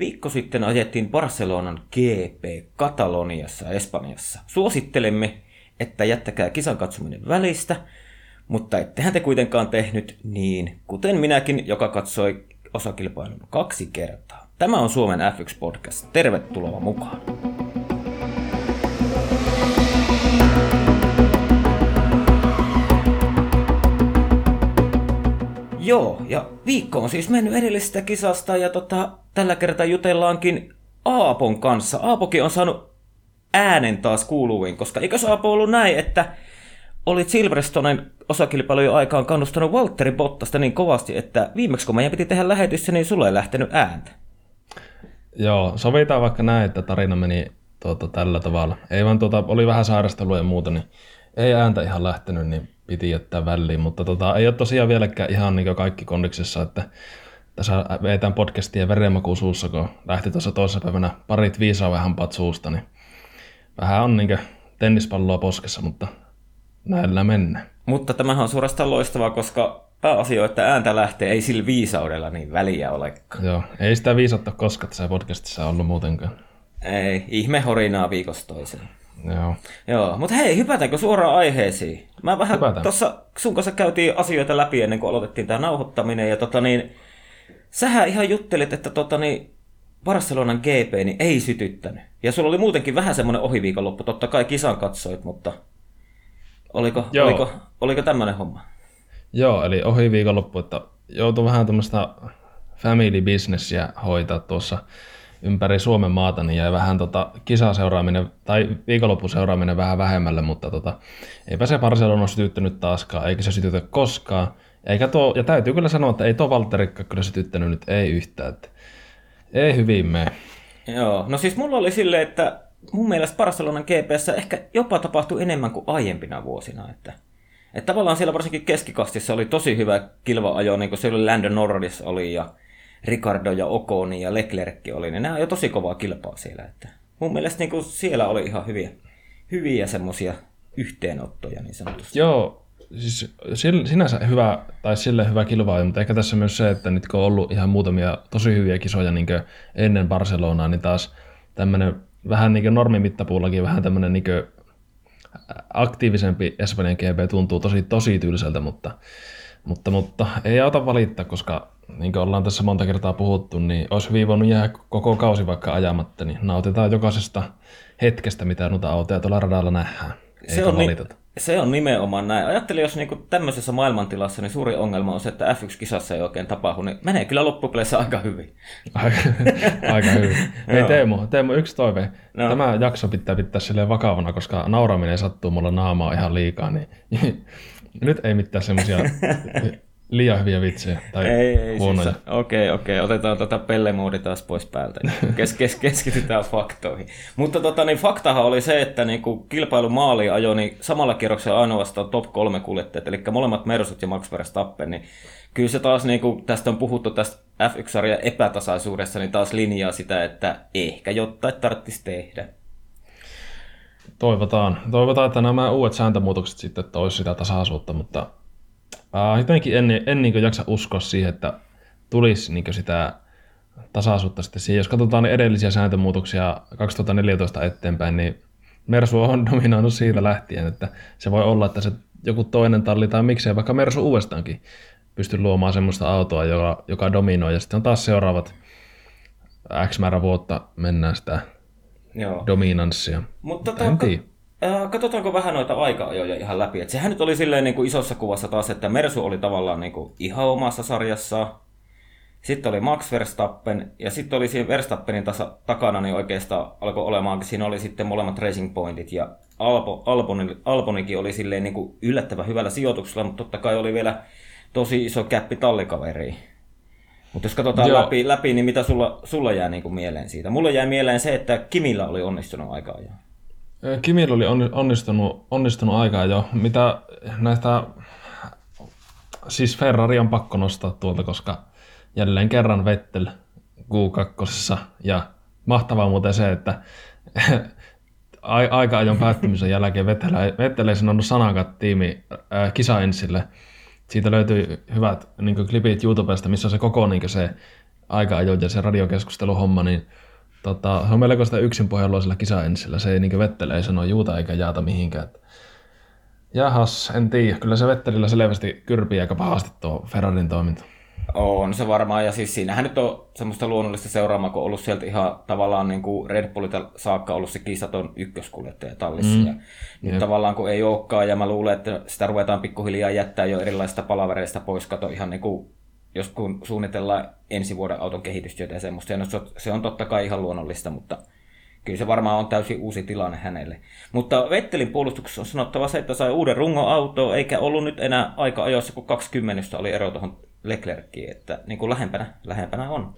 Viikko sitten ajettiin Barcelonan GP Kataloniassa Espanjassa. Suosittelemme, että jättäkää kisan katsominen välistä, mutta ettehän te kuitenkaan tehnyt niin, kuten minäkin, joka katsoi osakilpailun kaksi kertaa. Tämä on Suomen F1 Podcast. Tervetuloa mukaan. Joo, ja viikko on siis mennyt edellisestä kisasta ja tota, tällä kertaa jutellaankin Aapon kanssa. Aapokin on saanut äänen taas kuuluviin, koska eikö Aapo ollut näin, että olit Silverstonen osakilpailujen aikaan kannustanut Valtteri Bottasta niin kovasti, että viimeksi kun meidän piti tehdä lähetyssä, niin sulle ei lähtenyt ääntä. Joo, sovitaan vaikka näin, että tarina meni tuota, tällä tavalla. Ei vaan tuota, oli vähän sairastelua ja muuta, niin ei ääntä ihan lähtenyt, niin piti jättää väliin, mutta tota, ei ole tosiaan vieläkään ihan niin kaikki kondiksessa, että tässä veetään podcastia verenmakuun suussa, kun lähti tuossa toisessa päivänä parit viisaavehampat suusta, niin vähän on niin tennispalloa poskessa, mutta näillä mennään. Mutta tämähän on suorastaan loistavaa, koska pääasia että ääntä lähtee, ei sillä viisaudella niin väliä olekaan. Joo, ei sitä viisautta koskaan tässä podcastissa ollut muutenkaan. Ei, ihme horinaa viikosta toiseen. Joo. Joo, mutta hei, hypätäänkö suoraan aiheisiin? Mä vähän tuossa sun kanssa käytiin asioita läpi ennen kuin aloitettiin tämä nauhoittaminen, ja tota niin, sähän ihan juttelit, että tota niin, Barcelonan GP niin ei sytyttänyt. Ja sulla oli muutenkin vähän semmoinen ohiviikonloppu, totta kai kisan katsoit, mutta oliko, Joo. oliko, oliko tämmöinen homma? Joo, eli ohiviikonloppu, että joutui vähän tämmöistä family businessia hoitaa tuossa ympäri Suomen maata, niin jäi vähän tota kisaseuraaminen tai viikonloppuseuraaminen vähän vähemmälle, mutta tota, eipä se Barcelona sytyttänyt taaskaan, eikä se sytytä koskaan. Eikä tuo, ja täytyy kyllä sanoa, että ei tuo Valtterikka kyllä sytyttänyt nyt, ei yhtään. Että ei hyvin mene. Joo, no siis mulla oli silleen, että mun mielestä Barcelonan GPS ehkä jopa tapahtui enemmän kuin aiempina vuosina. Että, että tavallaan siellä varsinkin keskikastissa oli tosi hyvä kilva-ajo, niin kuin se oli Landon Norris oli ja Ricardo ja Oconi ja Leclerc oli, niin nämä on jo tosi kovaa kilpaa siellä. Että mun mielestä niin siellä oli ihan hyviä, hyviä semmoisia yhteenottoja niin sanotusti. Joo, siis sinänsä hyvä, tai sille hyvä kilpaa, mutta ehkä tässä myös se, että nyt kun on ollut ihan muutamia tosi hyviä kisoja niin ennen Barcelonaa, niin taas tämmöinen vähän niin normimittapuullakin vähän tämmöinen niin aktiivisempi Espanjan GP tuntuu tosi, tosi tylsältä, mutta, mutta, mutta ei auta valittaa, koska niin kuin ollaan tässä monta kertaa puhuttu, niin olisi hyvin voinut jäädä koko kausi vaikka ajamatta, niin nautitaan jokaisesta hetkestä, mitä noita autoja tuolla radalla nähdään. Se on, ni- se on nimenomaan näin. Ajattelin, jos niinku tämmöisessä maailmantilassa niin suuri ongelma on se, että F1-kisassa ei oikein tapahdu, niin menee kyllä loppupeleissä aika hyvin. Aika, aika hyvin. Ei Teemu, Teemu, yksi toive. No. Tämä jakso pitää pitää silleen vakavana, koska nauraminen sattuu mulla naamaa ihan liikaa, niin nyt ei mitään semmoisia liian hyviä vitsejä tai ei, ei, huonoja. Siis, okei, okei, otetaan tota pellemoodi taas pois päältä. Kes, kes, keskitytään faktoihin. Mutta tota, niin faktahan oli se, että niin kun kilpailu maali ajoi niin samalla kierroksella ainoastaan top kolme kuljettajat, eli molemmat Mersut ja Max Verstappen, niin kyllä se taas, niin kuin tästä on puhuttu tästä F1-sarjan epätasaisuudessa, niin taas linjaa sitä, että ehkä jotain tarvitsisi tehdä. Toivotaan. Toivotaan, että nämä uudet sääntömuutokset sitten toisivat sitä tasaisuutta, mutta Äh, jotenkin en, en niin jaksa uskoa siihen, että tulisi niin sitä tasaisuutta sitten siihen. Jos katsotaan edellisiä sääntömuutoksia 2014 eteenpäin, niin Mersu on dominoinut siitä lähtien, että se voi olla, että se joku toinen talli tai miksei vaikka Mersu uudestaankin pysty luomaan semmoista autoa, joka, joka dominoi. Ja sitten on taas seuraavat X määrä vuotta mennään sitä Joo. dominanssia. Mutta tota, Äh, katsotaanko vähän noita aika-ajoja ihan läpi. Et sehän nyt oli silleen niin kuin isossa kuvassa taas, että Mersu oli tavallaan niin kuin ihan omassa sarjassa. Sitten oli Max Verstappen, ja sitten oli siinä Verstappenin tasa, takana, niin oikeastaan alkoi olemaan, siinä oli sitten molemmat Racing Pointit, ja Alpo, Alboni, Albonikin oli silleen niin kuin yllättävän hyvällä sijoituksella, mutta totta kai oli vielä tosi iso käppi tallikaveri. Mutta jos katsotaan läpi, läpi, niin mitä sulla, sulla jää niin kuin mieleen siitä? Mulle jää mieleen se, että Kimillä oli onnistunut aikaa jo. Kimillä oli onnistunut, onnistunut aikaa jo. Mitä näistä, siis Ferrari on pakko nostaa tuolta, koska jälleen kerran Vettel Q2 ja mahtavaa muuten se, että aika-ajon päättymisen jälkeen Vettel, Vettel ei sanonut sanakaan tiimi äh, kisa ensille. Siitä löytyy hyvät niin klipit YouTubesta, missä on se koko niin se aika ja se radiokeskusteluhomma, niin tota, se on melkoista yksin puhelua sillä kisaensillä. Se ei niin Vettel ei sano juuta eikä jaata mihinkään. Jahas, en tiedä. Kyllä se Vettelillä selvästi kyrpii aika pahasti tuo Ferrarin toiminta. On se varmaan, ja siis siinähän nyt on semmoista luonnollista seuraamaa, kun on ollut sieltä ihan tavallaan niin kuin Red Bullilta saakka ollut se kisaton ykköskuljettaja tallissa. Mm. Ja nyt Jep. tavallaan kun ei olekaan, ja mä luulen, että sitä ruvetaan pikkuhiljaa jättää jo erilaisista palavereista pois, kato ihan niin kuin, jos kun suunnitellaan ensi vuoden auton kehitystyötä ja semmoista, ja no, se on totta kai ihan luonnollista, mutta kyllä se varmaan on täysin uusi tilanne hänelle. Mutta Vettelin puolustuksessa on sanottava se, että sai uuden rungon auto, eikä ollut nyt enää aika ajoissa, kun 20 oli ero tuohon Leclerckiin, että niin kuin lähempänä, lähempänä on.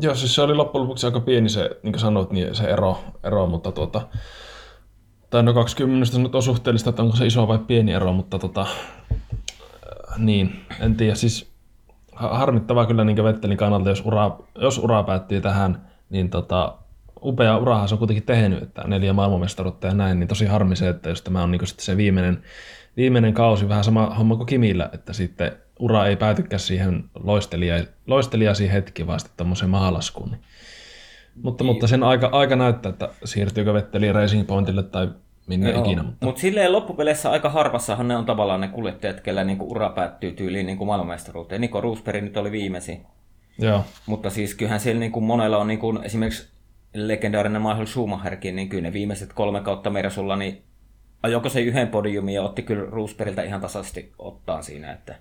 Joo, siis se oli loppujen lopuksi aika pieni se, niin kuin sanoit, niin se ero, ero mutta tuota, tai no 20 nyt on suhteellista, että onko se iso vai pieni ero, mutta tota, niin, en tiedä, siis harmittavaa kyllä niin Vettelin kannalta, jos ura, jos ura päättyy tähän, niin tota, upea urahan se on kuitenkin tehnyt, että neljä maailmanmestaruutta ja näin, niin tosi harmi se, että jos tämä on niin se viimeinen, viimeinen kausi, vähän sama homma kuin Kimillä, että sitten ura ei päätykään siihen loistelija, loistelijaisiin hetki, vaan sitten tämmöiseen mahalaskuun. Niin. Mutta, niin. mutta sen aika, aika näyttää, että siirtyykö Vetteli Racing Pointille tai minne Joo. ikinä. Mutta... Mut silleen loppupeleissä aika harvassahan ne on tavallaan ne kuljettajat, kellä niinku ura päättyy tyyliin niinku maailmanmestaruuteen. Niko Roosberg nyt oli viimeisin. Joo. Mutta siis kyllähän siellä niinku monella on niinku esimerkiksi legendaarinen Michael Schumacherkin, niin kyllä ne viimeiset kolme kautta Mersulla, niin ajoko se yhden podiumin ja otti kyllä Roosbergilta ihan tasaisesti ottaa siinä, että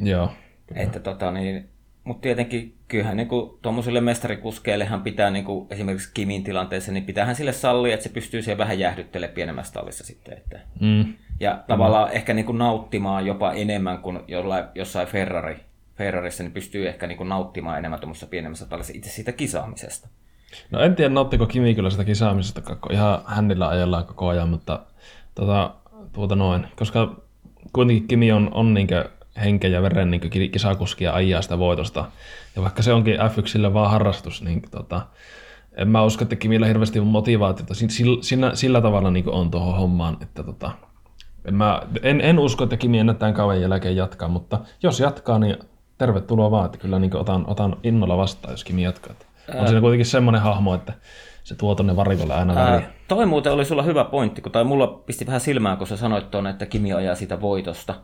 Joo. Että tota, niin, mutta tietenkin kyllähän niin tuommoisille mestarikuskeillehan pitää niin kuin, esimerkiksi Kimin tilanteessa, niin pitäähän sille sallia, että se pystyy siihen vähän jäähdyttelemään pienemmässä tallissa sitten. Että. Mm. Ja tavallaan mm. ehkä niin kuin nauttimaan jopa enemmän kuin jollain, jossain Ferrari, Ferrarissa, niin pystyy ehkä niin kuin nauttimaan enemmän tuommoisessa pienemmässä tallissa itse siitä kisaamisesta. No en tiedä, nauttiko Kimi kyllä sitä kisaamisesta, ihan hännillä ajellaan koko ajan, mutta tota, tuota noin, koska kuitenkin Kimi on, on niinkö henkeä ja veren niin kisakuskia ajaa sitä voitosta. Ja vaikka se onkin F1 vaan harrastus, niin tota, en mä usko, että Kimillä hirveästi motivaatiota sillä, sillä, sillä tavalla niin on tuohon hommaan, että tota, en, mä, en, en, usko, että Kimi enää tämän kauan jälkeen jatkaa, mutta jos jatkaa, niin tervetuloa vaan, että kyllä niin otan, otan innolla vastaan, jos Kimi jatkaa. Ää... On siinä kuitenkin semmoinen hahmo, että se tuo tonne varikolle aina väliin. Toi muuten oli sulla hyvä pointti, kun tai mulla pisti vähän silmään, kun sä sanoit tuonne, että Kimi ajaa sitä voitosta.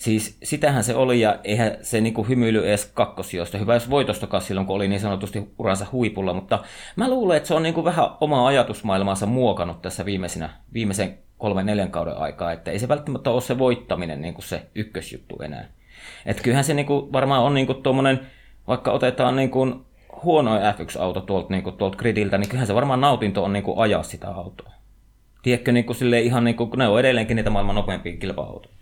Siis sitähän se oli, ja eihän se niinku hymyily edes kakkosijoista. Hyvä jos voitostakaan silloin, kun oli niin sanotusti uransa huipulla, mutta mä luulen, että se on niinku vähän omaa ajatusmaailmaansa muokannut tässä viimeisenä, viimeisen kolmen neljän kauden aikaa, että ei se välttämättä ole se voittaminen niinku se ykkösjuttu enää. Että kyllähän se niinku varmaan on niinku tuommoinen, vaikka otetaan niinku huonoin F1-auto tuolta, niinku, tuolta gridiltä, niin kyllähän se varmaan nautinto on niinku ajaa sitä autoa. Tiedätkö, niinku, ihan niinku, ne on edelleenkin niitä maailman nopeampia kilpa-autoja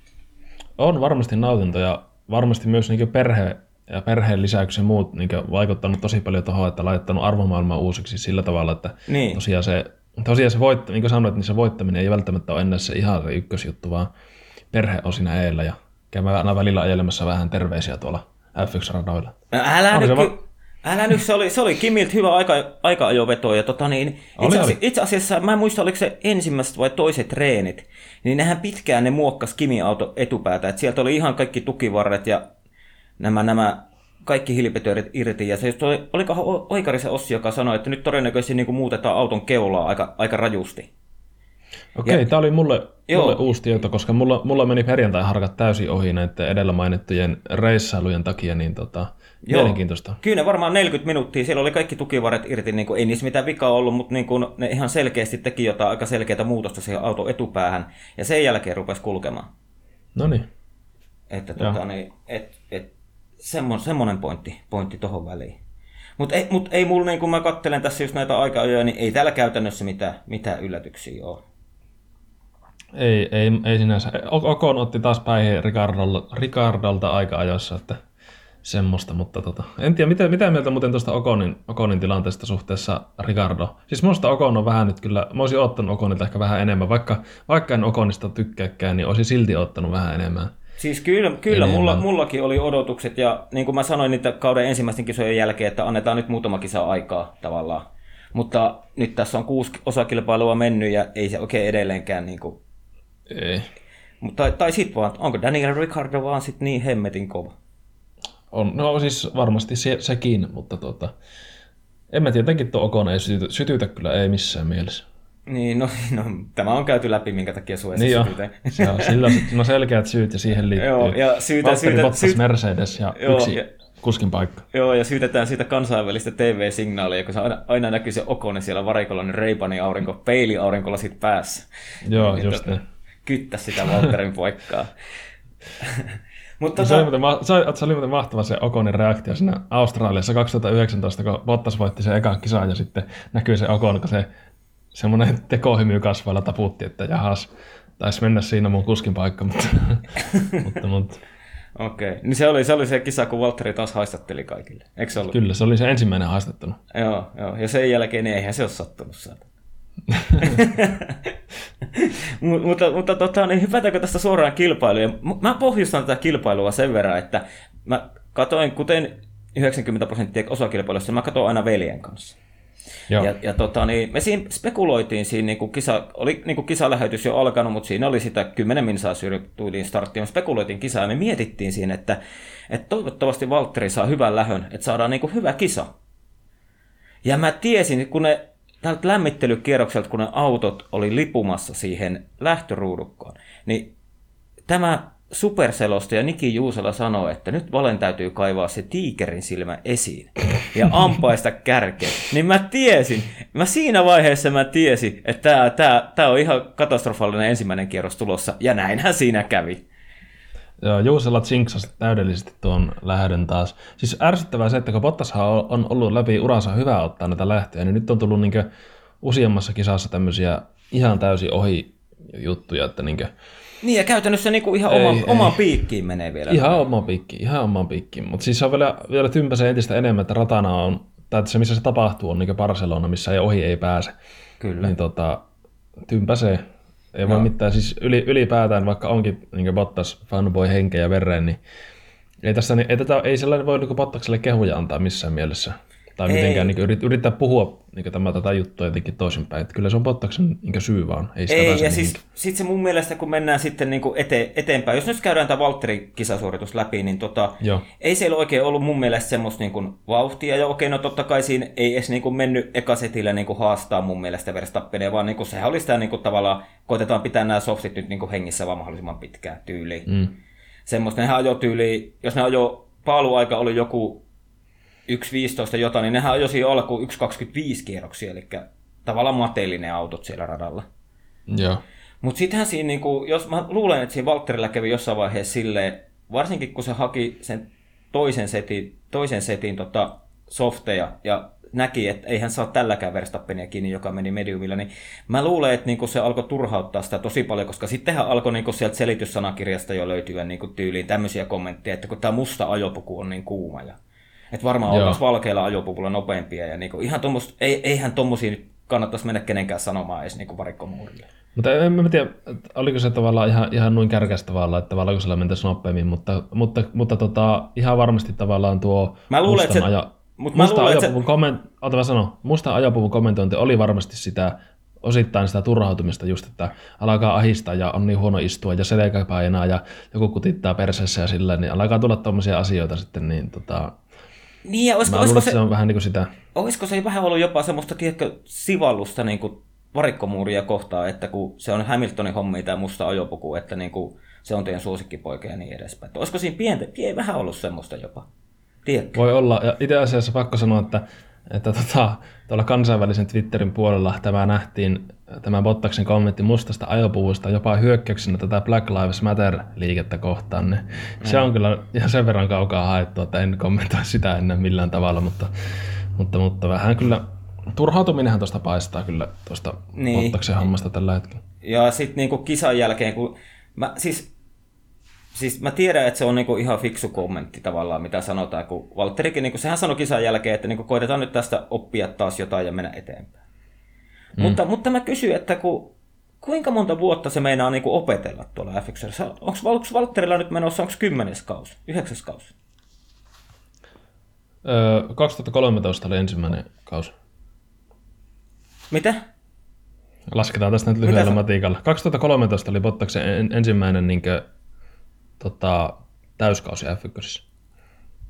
on varmasti nautinto ja varmasti myös niin perhe ja perheen lisäksi muut niin vaikuttanut tosi paljon tuohon, että laittanut arvomaailmaa uusiksi sillä tavalla, että niin. tosiaan se, tosiaan se voitt, niin kuin sanoit, niin se voittaminen ei välttämättä ole ennen se ihan se ykkösjuttu, vaan perhe on siinä eellä ja käymään aina välillä ajelemassa vähän terveisiä tuolla F1-radoilla. Älä nyt, va- Älä nyt, se oli, se oli Kimiltä hyvä aika, aika-ajoveto. Ja tota niin, itse, oli, itse, asiassa, mä en muista, oliko se ensimmäiset vai toiset treenit, niin nehän pitkään ne muokkas Kimin auto etupäätä. Et sieltä oli ihan kaikki tukivarret ja nämä, nämä kaikki hilpetöörit irti. Ja se oli, olikohan Oikari se Ossi, joka sanoi, että nyt todennäköisesti niin kuin muutetaan auton keulaa aika, aika rajusti. Okei, tämä oli mulle, mulle uusi tieto, koska mulla, mulla meni perjantai-harkat täysin ohi näiden edellä mainittujen reissailujen takia, niin tota. Mielenkiintoista. Kyllä varmaan 40 minuuttia, siellä oli kaikki tukivaret irti, niin kuin, ei niissä mitään vikaa ollut, mutta niin kuin, ne ihan selkeästi teki jotain aika selkeää muutosta siihen auton etupäähän, ja sen jälkeen rupesi kulkemaan. No niin. Että tota, niin, et, et, semmo, semmoinen pointti, pointti tuohon väliin. Mutta ei, mut ei mulla, niin kun mä kattelen tässä just näitä aika niin ei täällä käytännössä mitään, mitään yllätyksiä ole. Ei, ei, ei sinänsä. Okon otti taas päihin Ricardolta, Ricardolta aika ajoissa, että semmoista, mutta tota, en tiedä, mitä, mitä mieltä muuten tuosta Okonin, Okonin tilanteesta suhteessa Ricardo. Siis minusta Okon on vähän nyt kyllä, mä olisin ottanut Okonilta ehkä vähän enemmän, vaikka, vaikka en Okonista tykkääkään, niin olisin silti ottanut vähän enemmän. Siis kyllä, kyllä mulla, mullakin oli odotukset ja niin kuin mä sanoin niitä kauden ensimmäisten kisojen jälkeen, että annetaan nyt muutama kisa aikaa tavallaan. Mutta nyt tässä on kuusi osakilpailua mennyt ja ei se oikein edelleenkään niin kuin... Ei. Mutta, tai, sitten vaan, onko Daniel Ricardo vaan sit niin hemmetin kova? On, no siis varmasti se, sekin, mutta tota, en mä tietenkin tuo Okon ei sytytä, sytytä kyllä, ei missään mielessä. Niin, no, no tämä on käyty läpi, minkä takia ei Niin jo, se on, sillä on, no selkeät syyt ja siihen liittyy. Joo, ja syytä- Valtteri syytä- Bottas syyt- Mercedes ja Joo, yksi ja- kuskin paikka. Joo, ja syytetään siitä kansainvälistä TV-signaalia, kun se aina, aina näkyy se Okone siellä varikolla, niin Reibani aurinko, peiliaurinkolla sit päässä. Joo, Niin just niin. Kyttä sitä Valtterin paikkaa. Mutta Se oli, tota, muuten, ma- se, oli- se oli muuten mahtava se Okonin reaktio siinä Australiassa 2019, kun Bottas voitti sen ekan kisan ja sitten näkyy se Okon, kun se semmoinen tekohymy kasvoilla taputti, että jahas, taisi mennä siinä mun kuskin paikka, mutta, mutta, mutta okei. Okay. Niin se oli, se oli se kisa, kun Valtteri taas haistatteli kaikille. Eikö se ollut? kyllä se oli se ensimmäinen haastattelu. Joo, joo. Ja sen jälkeen niin eihän se ole sattunut sieltä. Mut- mutta, mutta tota, niin hypätäänkö tästä suoraan kilpailuun? Mä pohjustan tätä kilpailua sen verran, että mä katoin, kuten 90 prosenttia osakilpailusta, mä katsoin aina veljen kanssa. Joo, Ja, ja tota, niin me siinä spekuloitiin, siinä niin kuin kisa, oli niin kuin kisalähetys jo alkanut, mutta siinä oli sitä 10 minsaa syrjittyiliin starttia. Me spekuloitiin kisaa ja me mietittiin siinä, että, että toivottavasti Valtteri saa hyvän lähön, että saadaan niin kuin hyvä kisa. Ja mä tiesin, kun ne tältä lämmittelykierrokselta, kun ne autot oli lipumassa siihen lähtöruudukkoon, niin tämä superselostaja Niki Juusela sanoi, että nyt Valen täytyy kaivaa se tiikerin silmä esiin ja ampaista kärkeen. Niin mä tiesin, mä siinä vaiheessa mä tiesin, että tämä, tämä, tämä on ihan katastrofaalinen ensimmäinen kierros tulossa, ja näinhän siinä kävi. Joo, Juusella jinksasi täydellisesti tuon lähdön taas. Siis ärsyttävää se, että kun Bottashan on ollut läpi uransa hyvä ottaa näitä lähtöjä, niin nyt on tullut niinkö useammassa kisassa tämmöisiä ihan täysin ohi juttuja, että niinkö Niin, ja käytännössä niin kuin ihan Ei, oma, ei. omaan piikkiin menee vielä. Ihan oma pikki, ihan oma pikki. Mutta siis se on vielä, vielä tympäsee entistä enemmän, että ratana on, tai että se missä se tapahtuu on niin Barcelona, missä ei ohi ei pääse. Kyllä. Niin tota, tympäsee. Ei voi mitään, siis yli, ylipäätään, vaikka onkin niin Bottas fanboy henkeä ja vereen, niin ei, tässä, niin, ei, tätä, ei sellainen voi niin Bottakselle kehuja antaa missään mielessä. Tai mitenkään niin yrit, yrittää puhua niin tämä, tätä juttua jotenkin toisinpäin. Että kyllä se on Bottaksen niin syy vaan. Ei, sitä Ei, ja siis mihinkään. sit se mun mielestä, kun mennään sitten niin ete, eteenpäin, jos nyt käydään tämä Valtterin kisasuoritus läpi, niin tota, Joo. ei siellä oikein ollut mun mielestä semmoista niin vauhtia, ja okei, no totta kai siinä ei edes niin kuin mennyt ekasetillä niin kuin haastaa mun mielestä Verstappenia, vaan niin kuin sehän oli sitä niin kuin tavallaan, koitetaan pitää nämä softit nyt niin kuin hengissä vaan mahdollisimman pitkään tyyliin. Mm. Semmoista, nehän ajoi tyyliin, jos ne ajoi, paaluaika oli joku 1.15 jotain, niin nehän ajoi siinä alkuun 1.25 kierroksia, eli tavallaan mateellinen autot siellä radalla. Joo. Mutta sittenhän siinä, niinku, jos mä luulen, että siinä Valtterilla kävi jossain vaiheessa silleen, varsinkin kun se haki sen toisen setin, toisen setin tota, softeja ja näki, että ei hän saa tälläkään Verstappenia kiinni, joka meni mediumilla, niin mä luulen, että niinku se alkoi turhauttaa sitä tosi paljon, koska sittenhän alkoi niinku sieltä selityssanakirjasta jo löytyä niinku tyyliin tämmöisiä kommentteja, että kun tämä musta ajopuku on niin kuuma ja että varmaan Joo. oltaisiin valkeilla ajopuvulla nopeampia ja niinku, ihan tommoista, ei, eihän tommosia nyt kannattaisi mennä kenenkään sanomaan edes niinku varikkomuurille. Mutta en mä tiedä, että oliko se tavallaan ihan, ihan noin kärkäs tavallaan, että tavallaan kun sillä mentäisi nopeammin, mutta, mutta, mutta tota, ihan varmasti tavallaan tuo Mä luulen, että mustan se- ajo, mut mä mustan luulen, että se- ajopuvun komment, ota mustan ajopuvun kommentointi oli varmasti sitä osittain sitä turhautumista just, että alkaa ahistaa ja on niin huono istua ja selkä painaa ja joku kutittaa perseessä ja sillä, niin alkaa tulla tommosia asioita sitten, niin tota, Niin, ja olisiko, mä olisiko, se, se on vähän niin kuin sitä, olisiko se vähän ollut jopa semmoista, tiedätkö, sivallusta niin kuin varikkomuuria kohtaan, että kun se on Hamiltonin hommi tämä musta ajopuku, että niin kuin se on teidän suosikkipoika ja niin edespäin. Että Olisiko siinä pientä, pien, vähän ollut semmoista jopa? Tiedätkö? Voi olla. Ja itse asiassa pakko sanoa, että, että tota, tuolla kansainvälisen Twitterin puolella tämä nähtiin, tämä Bottaksen kommentti mustasta ajopuvusta jopa hyökkäyksenä tätä Black Lives Matter-liikettä kohtaan. Niin Se on kyllä ihan sen verran kaukaa haettu, että en kommentoi sitä ennen millään tavalla, mutta, mutta, mutta vähän kyllä turhautuminenhan tuosta paistaa kyllä tuosta Niin. niin. Bottaksen hommasta tällä hetkellä. Ja sitten niinku kisan jälkeen, kun mä, siis, siis mä tiedän, että se on niinku ihan fiksu kommentti tavallaan, mitä sanotaan, kun Valtterikin, niinku, sehän sanoi kisan jälkeen, että niinku, koitetaan nyt tästä oppia taas jotain ja mennä eteenpäin. Mm. Mutta, mutta mä kysyn, että kun, kuinka monta vuotta se meinaa niinku opetella tuolla F1? Onko Valtterilla nyt menossa, onko kymmenes kausi, yhdeksäs kausi? Öö, 2013 oli ensimmäinen kausi. Mitä? Lasketaan tästä nyt lyhyellä matikalla. 2013 oli Bottaksen en, ensimmäinen niin kuin, tota, täyskausi F1.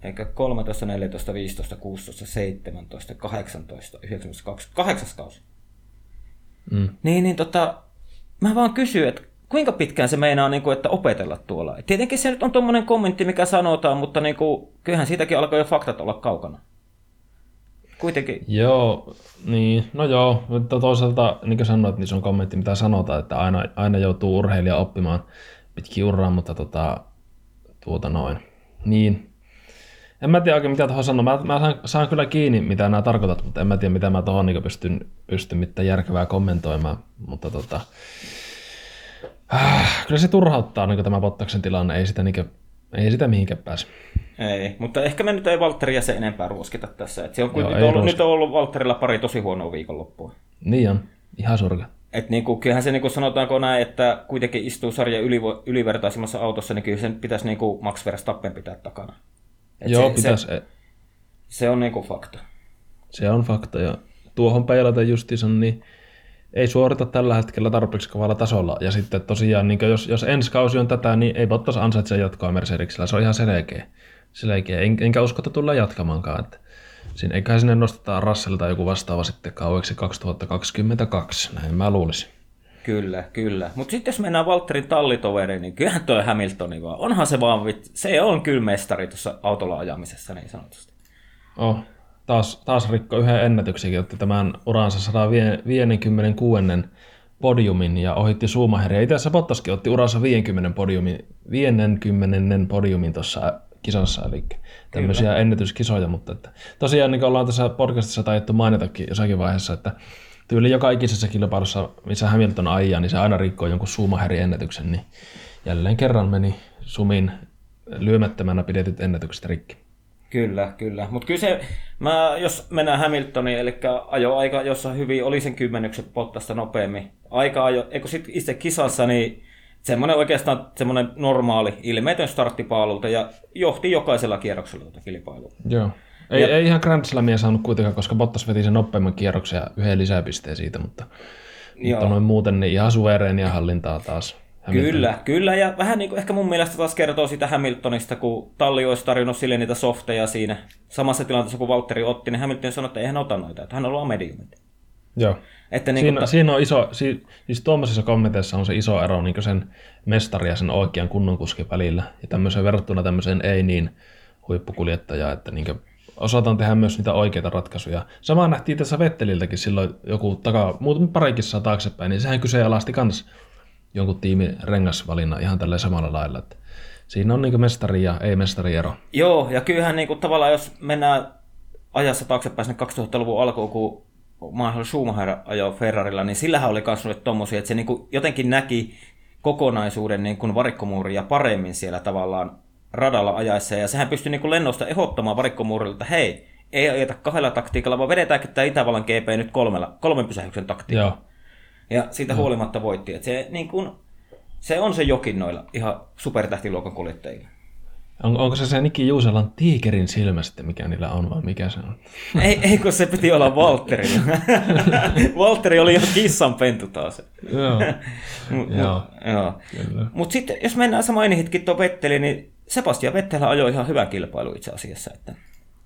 eikä 13, 14, 15, 16, 17, 18, 19, 20, kahdeksas kausi. Mm. Niin, niin tota, mä vaan kysyn, että kuinka pitkään se meinaa, niin kuin, että opetella tuolla. Et tietenkin se nyt on tuommoinen kommentti, mikä sanotaan, mutta niin kuin, kyllähän siitäkin alkoi jo faktat olla kaukana. Kuitenkin. Joo, niin, no joo, mutta toisaalta, niin kuin sanoit, niin se on kommentti, mitä sanotaan, että aina, aina joutuu urheilija oppimaan pitkin urraa, mutta tota, tuota noin. Niin. En mä tiedä oikein, mitä tuohon sanoa. Mä, mä saan, saan, kyllä kiinni, mitä nämä tarkoitat, mutta en mä tiedä, mitä mä tuohon niin pystyn, pystyn mitään järkevää kommentoimaan. Mutta tota, äh, kyllä se turhauttaa niin tämä Bottaksen tilanne. Ei sitä, niin kuin, ei sitä mihinkään pääse. Ei, mutta ehkä me nyt ei Valtteria se enempää ruoskita tässä. Et se on Joo, ollut, nyt on ollut Valtterilla pari tosi huonoa viikonloppua. Niin on, ihan surke. Et niinku, kyllähän se niinku sanotaanko näin, että kuitenkin istuu sarja ylivo, ylivertaisimmassa autossa, niin kyllä sen pitäisi niinku Max Verstappen pitää takana. Et Joo, se, pitäisi. Se, se on niinku fakta. Se on fakta ja tuohon peilata justiinsa, niin ei suorita tällä hetkellä tarpeeksi kovalla tasolla. Ja sitten tosiaan, niin jos, jos ensi kausi on tätä, niin ei Bottas ansaitse jatkoa Mercedesillä. Se on ihan selkeä. selkeä. En, enkä usko, että tulla jatkamaankaan. Että siinä, eiköhän sinne nosteta Russellta joku vastaava sitten kaueksi 2022. Näin mä luulisin. Kyllä, kyllä. Mutta sitten jos mennään Walterin tallitoveriin, niin kyllähän toi Hamiltoni vaan. Onhan se vaan, vit... se on kyllä mestari tuossa autolla ajamisessa niin sanotusti. Oh, taas, taas rikko yhden ennätyksenkin, otti tämän uransa 156 podiumin ja ohitti Schumacheria. Itse asiassa Bottaskin otti uransa 50 podiumin, 50 podiumin tuossa kisassa, eli tämmöisiä Kyllä. ennätyskisoja, mutta että, tosiaan niin kuin ollaan tässä podcastissa taidettu mainitakin jossakin vaiheessa, että tyyli joka ikisessä kilpailussa, missä Hamilton ajaa, niin se aina rikkoo jonkun Schumacherin ennätyksen, niin jälleen kerran meni Sumin lyömättömänä pidetyt ennätykset rikki. Kyllä, kyllä. Mutta kyllä se, mä, jos mennään Hamiltoniin, eli aika, jossa hyvin oli sen kymmenykset pottasta nopeammin. Aika ajo, eikö sitten itse kisassa, niin semmoinen oikeastaan semmoinen normaali, ilmeetön starttipaalulta ja johti jokaisella kierroksella tuota kilpailua. Joo. Ei, ja, ei ihan Grand Slamia saanut kuitenkaan, koska Bottas veti sen nopeamman kierroksen ja yhden lisäpisteen siitä, mutta, mutta noin muuten niin ihan suvereenia hallintaa taas. Hamilton. Kyllä, kyllä, ja vähän niin kuin ehkä mun mielestä taas kertoo sitä Hamiltonista, kun Talli olisi tarjonnut sille niitä softeja siinä samassa tilanteessa, kun Valtteri otti, niin Hamilton sanoi, että ei hän ota noita, että hän on ollut mediumit. Joo. Että niin siinä, ta- siinä on iso, si, siis tuommoisissa kommenteissa on se iso ero niin sen mestari ja sen oikean kunnon kuskin välillä, ja tämmöisen verrattuna tämmöiseen ei niin huippukuljettajaan, että niin osataan tehdä myös niitä oikeita ratkaisuja. Sama nähtiin tässä Vetteliltäkin silloin joku takaa, muutama parikin saa taaksepäin, niin sehän kyseenalaisti kans jonkun tiimin rengasvalinnan ihan tällä samalla lailla. Että siinä on niin mestari ja ei-mestari ero. Joo, ja kyllähän niin kuin, tavallaan jos mennään ajassa taaksepäin sinne 2000-luvun alkuun, kun Michael Schumacher ajoi Ferrarilla, niin sillähän oli kasvanut tommosia, että se niin kuin jotenkin näki kokonaisuuden niin kuin varikkomuuria paremmin siellä tavallaan radalla ajaessa, ja sehän pystyi niin kuin lennosta ehdottamaan varikkomuurille, että hei, ei ajeta kahdella taktiikalla, vaan vedetäänkin tämä Itävallan GP nyt kolmella, kolmen pysähyksen taktiikalla. Joo. Ja siitä no. huolimatta voitti. Että se, niin kuin, se on se jokin noilla ihan supertähtiluokan kuljettajilla. On, onko se se Niki Juuselan tiikerin silmä sitten, mikä niillä on, vai mikä se on? ei, ei kun se piti olla Valtteri. Valtteri oli ihan kissan pentu taas. joo. joo. joo. Mutta sitten, jos mennään, sä mainitkin tuon Vetteli, niin Sebastian Vettel ajoi ihan hyvän kilpailu itse asiassa. Että...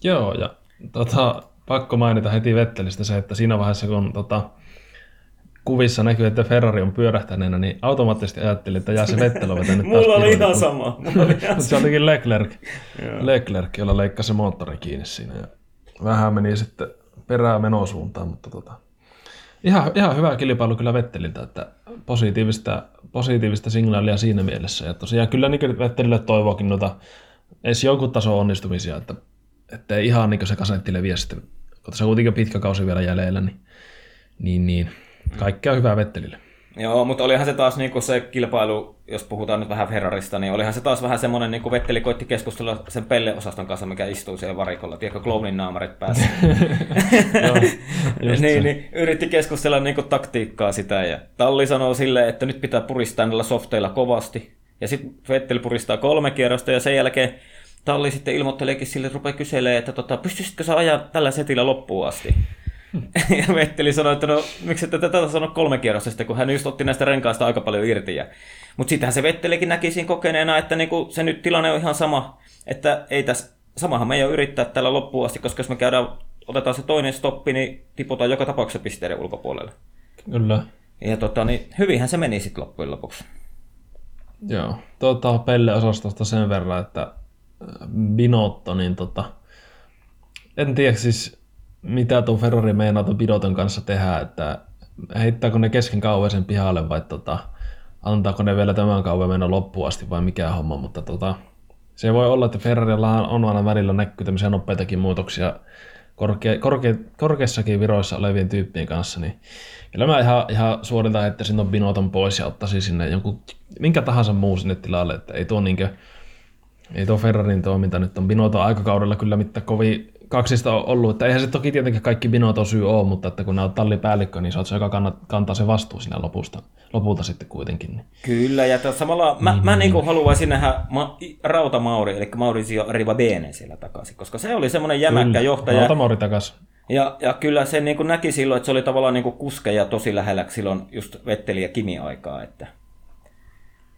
Joo, ja tota, pakko mainita heti Vettelistä se, että siinä vaiheessa, kun tota, kuvissa näkyy, että Ferrari on pyörähtäneenä, niin automaattisesti ajattelin, että jää se Vettel on vetänyt Mulla oli ihan sama. Mutta se olikin Leclerc, Leclerc, jolla leikkasi se moottori kiinni siinä. Ja vähän meni sitten perää menosuuntaan, mutta tota, ihan, ihan hyvä kilpailu kyllä Vetteliltä, että positiivista, positiivista signaalia siinä mielessä. Ja tosiaan kyllä niin Vettelille toivoakin noita edes jonkun tason onnistumisia, että, että ihan niin se kasetti leviä sitten, kun se on kuitenkin pitkä kausi vielä jäljellä, niin, niin, niin Kaikkea hyvää Vettelille. Joo, mutta olihan se taas niinku se kilpailu, jos puhutaan nyt vähän Ferrarista, niin olihan se taas vähän semmoinen, niin kuin Vetteli koitti keskustella sen Pelle-osaston kanssa, mikä istuu siellä varikolla. Tiedätkö, Clownin naamarit päässä. niin, niin, yritti keskustella niin kuin taktiikkaa sitä. Ja Talli sanoo silleen, että nyt pitää puristaa näillä softeilla kovasti. Ja sitten Vetteli puristaa kolme kierrosta ja sen jälkeen Talli sitten ilmoitteleekin sille, että rupeaa kyselemään, että tota, pystyisitkö sä ajaa tällä setillä loppuun asti. ja Vetteli sanoi, että no miksi ette tätä sano kolme kierrosta sitten, kun hän just otti näistä renkaista aika paljon irti. Ja... Mutta sittenhän se Vettelikin näki siinä kokeneena, että niinku se nyt tilanne on ihan sama, että ei tässä samahan me ei ole yrittää tällä loppuun asti, koska jos me käydään, otetaan se toinen stoppi, niin tiputaan joka tapauksessa pisteiden ulkopuolelle. Kyllä. Ja tota, niin hyvinhän se meni sitten loppujen lopuksi. Joo. Tuota, Pelle-osastosta sen verran, että äh, Binotto, niin tota, en tiedä siis mitä tuon Ferrari meinaa tuon Binoton kanssa tehdä, että heittääkö ne kesken kauan sen pihalle vai tota, antaako ne vielä tämän kauan mennä loppuun asti vai mikä homma, mutta tota, se voi olla, että Ferrarilla on aina välillä näkyy tämmöisiä nopeitakin muutoksia korke, korke, korkeissakin viroissa olevien tyyppien kanssa, niin kyllä mä ihan, ihan suorilta että sinne on Binoton pois ja ottaisin sinne jonkun, minkä tahansa muu sinne tilalle, että ei tuo niinkö, ei tuo Ferrarin toiminta nyt on Binoton aikakaudella kyllä mitään kovin kaksista on ollut, että eihän se toki tietenkin kaikki Binoton syy ole, mutta että kun nämä on tallipäällikkö, niin sä oot se, joka kannat, kantaa se vastuu siinä lopusta, lopulta sitten kuitenkin. Niin. Kyllä, ja tuossa samalla mä, niin, mä niin kuin haluaisin nähdä ma, Rauta Mauri, eli Maurizio Rivabene siellä takaisin, koska se oli semmoinen jämäkkä Kyllä, johtaja. Rauta Mauri takaisin. Ja, ja kyllä se niin kuin näki silloin, että se oli tavallaan niin kuin kuskeja tosi lähellä silloin just Vetteli ja Kimi aikaa, että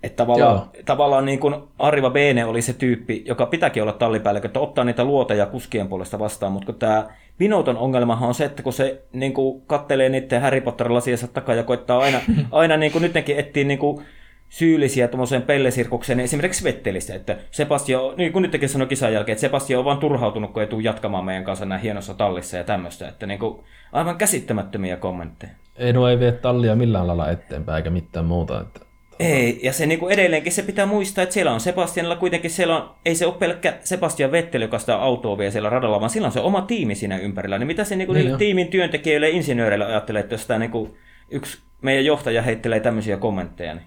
että tavallaan, tavallaan niin kuin Arriva Bene oli se tyyppi, joka pitääkin olla tallipäällikkö, että ottaa niitä luoteja kuskien puolesta vastaan, mutta kun tämä Binoton ongelmahan on se, että kun se niin kuin kattelee niiden Harry Potter-lasiensa takaa ja koittaa aina, aina niin kuin nytkin etsiä niin kuin syyllisiä tuommoiseen pellesirkukseen, niin esimerkiksi Vettelistä, että Sebastio, niin kuin nytkin sanoi kisan jälkeen, että Sebastio on vaan turhautunut, kun ei tule jatkamaan meidän kanssa näin hienossa tallissa ja tämmöistä, että niin kuin aivan käsittämättömiä kommentteja. Ei, no ei vie tallia millään lailla eteenpäin eikä mitään muuta, että ei, ja se niinku edelleenkin se pitää muistaa, että siellä on Sebastianilla kuitenkin, siellä on, ei se ole pelkkä Sebastian Vettel, joka sitä autoa vie siellä radalla, vaan sillä on se oma tiimi siinä ympärillä. Niin mitä se niinku niin tiimin työntekijöille ja insinööreille ajattelee, että jos sitä niinku yksi meidän johtaja heittelee tämmöisiä kommentteja, niin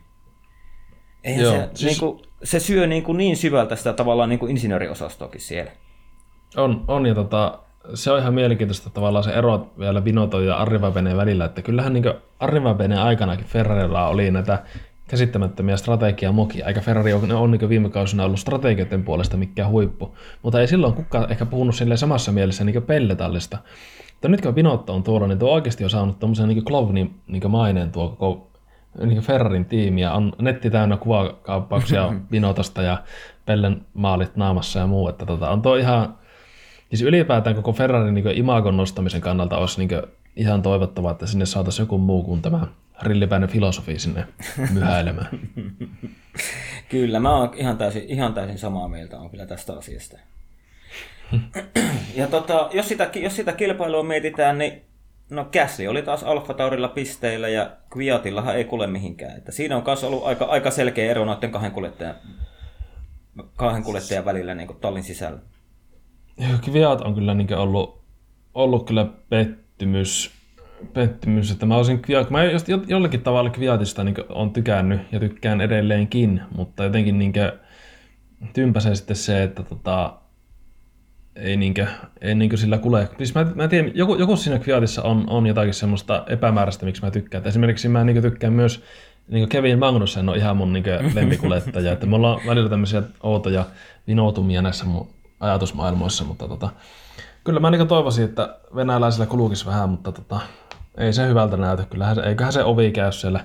Eihän Joo, se, siis... niinku, se syö niinku niin syvältä sitä tavallaan niinku insinööriosastoakin siellä. On, on ja tota, se on ihan mielenkiintoista tavallaan se ero vielä Binotto ja Arrivabene välillä, että kyllähän niin Arrivabene aikanakin Ferrarilla oli näitä käsittämättömiä strategiamokia, eikä Ferrari ole, on niin viime kausina ollut strategioiden puolesta mikään huippu, mutta ei silloin kukaan ehkä puhunut samassa mielessä niin pelletallista. Mutta nyt kun Binotto on tuolla, niin tuo oikeasti on saanut tuommoisen niin Klovnin niin maineen tuo koko niin Ferrarin tiimi, ja on netti täynnä kuvakauppauksia Binotosta ja Pellen maalit naamassa ja muu, että tota, on tuo ihan, siis ylipäätään koko Ferrarin niin imagon nostamisen kannalta olisi niin ihan toivottavaa, että sinne saataisiin joku muu kuin tämä rillipäinen filosofi sinne myhäilemään. kyllä, mä oon ihan täysin, ihan täysin samaa mieltä on kyllä tästä asiasta. ja tota, jos, sitä, jos sitä kilpailua mietitään, niin no Käsli oli taas Alfa Taurilla pisteillä ja Kviatillahan ei kuule mihinkään. Että siinä on myös ollut aika, aika selkeä ero noiden kahden kuljettajan, kahden kuljettajan välillä niin kuin tallin sisällä. Kviat on kyllä niin ollut, ollut kyllä pettymys pettymys, että mä olisin, mä jollakin tavalla Kviatista niin on tykännyt ja tykkään edelleenkin, mutta jotenkin niin tympäsee sitten se, että tota, ei, niinkö, ei niinkö sillä kule. Siis mä, mä tiedän, joku, joku siinä Kviatissa on, on jotakin semmoista epämääräistä, miksi mä tykkään. Et esimerkiksi mä niinkö tykkään myös niin Kevin Magnussen on ihan mun niin lempikuljettaja, että me ollaan välillä tämmöisiä outoja vinoutumia näissä mun ajatusmaailmoissa, mutta tota, kyllä mä niin toivoisin, että venäläisillä kulukisi vähän, mutta tota, ei se hyvältä näytä. Kyllähän se, eiköhän se ovi käy siellä,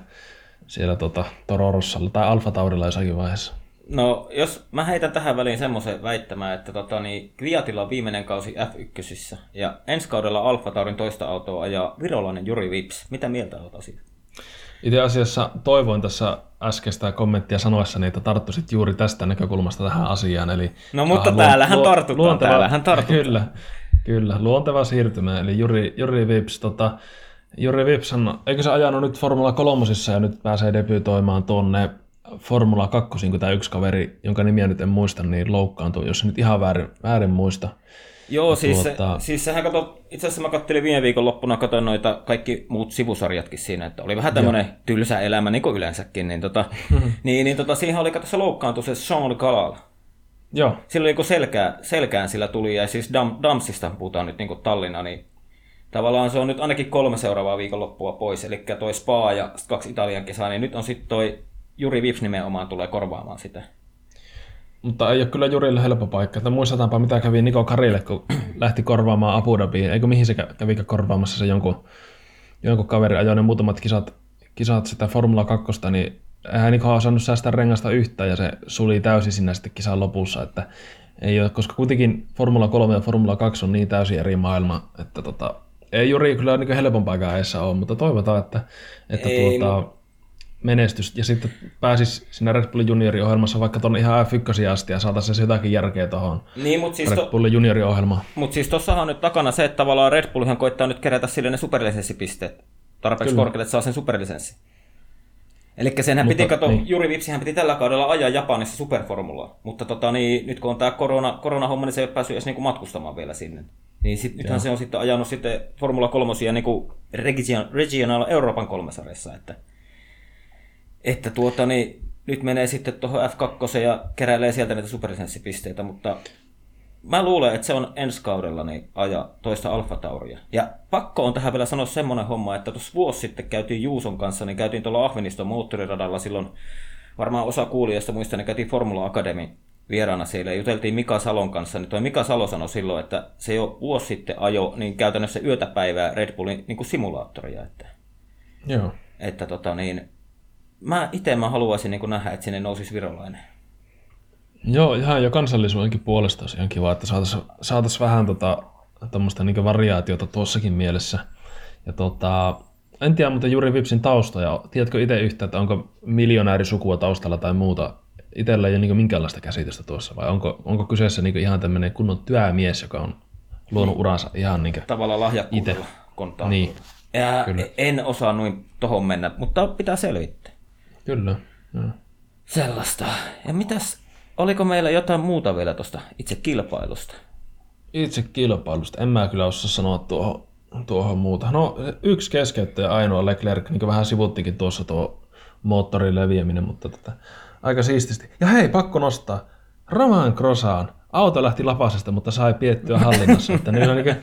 siellä tota, Tororossalla tai Alfa Taurilla jossakin vaiheessa. No, jos mä heitän tähän väliin semmoisen väittämään, että tota, niin Kviatilla on viimeinen kausi F1 ja ensi kaudella Alfa Taurin toista autoa ajaa virolainen Juri Vips. Mitä mieltä olet asiasta? Itse asiassa toivoin tässä äskeistä kommenttia sanoessa, että tarttuisit juuri tästä näkökulmasta tähän asiaan. Eli, no mutta äh, täällähän lu- tartutaan, luonteva, täällähän tartutaan. Kyllä, kyllä, luonteva siirtymä. Eli Juri, Juri Vips, tota, Juri Vipsan, eikö se ajanut nyt Formula 3 ja nyt pääsee debytoimaan tuonne Formula 2, kun tämä yksi kaveri, jonka nimiä nyt en muista, niin loukkaantui, jos nyt ihan väärin, väärin muista. Joo, siis, tuota... se, siis sehän kato, itse asiassa mä kattelin viime viikon loppuna, katsoin noita kaikki muut sivusarjatkin siinä, että oli vähän tämmöinen tylsä elämä, niin kuin yleensäkin, niin, tota, niin, niin tota, siihen oli kato se loukkaantui se Sean Galal. Joo. Sillä oli selkää, selkään sillä tuli, ja siis Dam, Damsista puhutaan nyt niin Tallinna, niin tavallaan se on nyt ainakin kolme seuraavaa viikonloppua pois, eli toi Spa ja kaksi Italian kisaa, niin nyt on sitten toi Juri Vips nimenomaan tulee korvaamaan sitä. Mutta ei ole kyllä Jurille helppo paikka. Että muistetaanpa, mitä kävi Niko Karille, kun lähti korvaamaan Abu Dhabiin. Eikö mihin se kävi korvaamassa se jonkun, jonkun kaveri ajoi ne muutamat kisat, kisat sitä Formula 2, niin eihän Niko osannut säästää rengasta yhtään ja se suli täysin sinne sitten kisan lopussa. Että ei ole, koska kuitenkin Formula 3 ja Formula 2 on niin täysin eri maailma, että tota, ei juuri kyllä niin helpompaakaan eessä ole, mutta toivotaan, että, että Ei, tuota, menestys ja sitten pääsis siinä Red Bull Juniori-ohjelmassa vaikka tuonne ihan F1 asti ja saataisiin se jotakin järkeä tuohon Niin, mutta siis, Red to, Bull Juniori-ohjelmaan. mut siis tossahan on nyt takana se, että tavallaan Red Bullhan koittaa nyt kerätä sille ne superlisenssipisteet tarpeeksi Kyllä. korkealle, että saa sen superlisenssi. Eli senhän piti, Mutta, kato, niin. Juri Vipsihän piti tällä kaudella ajaa Japanissa superformulaa, mutta tota, niin, nyt kun on tämä korona, koronahomma, niin se ei ole päässyt edes niinku matkustamaan vielä sinne. Niin sit, nythän se on sitten ajanut sitten Formula 3 niinku region, Regional Euroopan kolmesarjassa, että, että tuota, niin, nyt menee sitten tuohon F2 ja keräilee sieltä niitä superlisenssipisteitä, mutta mä luulen, että se on ensi kaudella niin aja toista Alfa Tauria. Ja pakko on tähän vielä sanoa semmoinen homma, että tuossa vuosi sitten käytiin Juuson kanssa, niin käytiin tuolla Ahveniston moottoriradalla silloin, varmaan osa kuulijasta muistaa, niin käytiin Formula Academy vieraana siellä ja juteltiin Mika Salon kanssa, niin toi Mika Salo sanoi silloin, että se jo vuosi sitten ajo niin käytännössä yötä päivää Red Bullin niin kuin simulaattoria, että, Joo. että tota niin, mä itse mä haluaisin niin kuin nähdä, että sinne nousisi virolainen. Joo, ihan jo kansallisuudenkin puolesta olisi ihan kiva, että saataisiin saatais vähän tota, tämmöistä niin variaatiota tuossakin mielessä. Ja tota, en tiedä muuten Juri Vipsin taustoja. Tiedätkö itse yhtä, että onko miljonäärisukua taustalla tai muuta? Itellä ei ole niin minkäänlaista käsitystä tuossa, vai onko, onko kyseessä niin ihan tämmöinen kunnon työmies, joka on luonut uransa ihan niin. Tavallaan lahjakkuudella kontaa. Niin, Ja Kyllä. en osaa noin tohon mennä, mutta pitää selvittää. kyllä. Joo. Sellaista. Ja mitäs, oliko meillä jotain muuta vielä tuosta itse kilpailusta? Itse kilpailusta, en mä kyllä osaa sanoa tuohon, tuohon muuta. No yksi keskeyttäjä ainoa Leclerc, niin kuin vähän sivuttikin tuossa tuo moottorin leviäminen, mutta tota, aika siististi. Ja hei, pakko nostaa. Roman Grosjean. Auto lähti lapasesta, mutta sai piettyä hallinnassa. Että niin on niin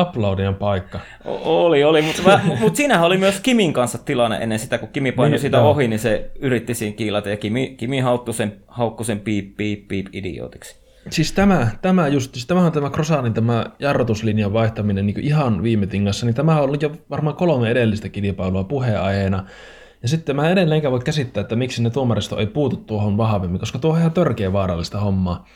uploadien paikka. O- oli, oli, mutta mut siinähän oli myös Kimin kanssa tilanne ennen sitä, kun Kimi painoi Niin, sitä joo. ohi, niin se yritti siinä kiilata ja Kimi, Kimi haukkui sen, haukkui sen piip, piip, piip idiootiksi. Siis tämä, tämä just, siis tämähän on tämä Crosanin tämä jarrutuslinjan vaihtaminen niin ihan viime tingassa, niin tämä on ollut jo varmaan kolme edellistä kilpailua puheenaiheena. Ja sitten mä edelleenkään voi käsittää, että miksi ne tuomaristo ei puutu tuohon vahvemmin, koska tuo on ihan törkeä vaarallista hommaa.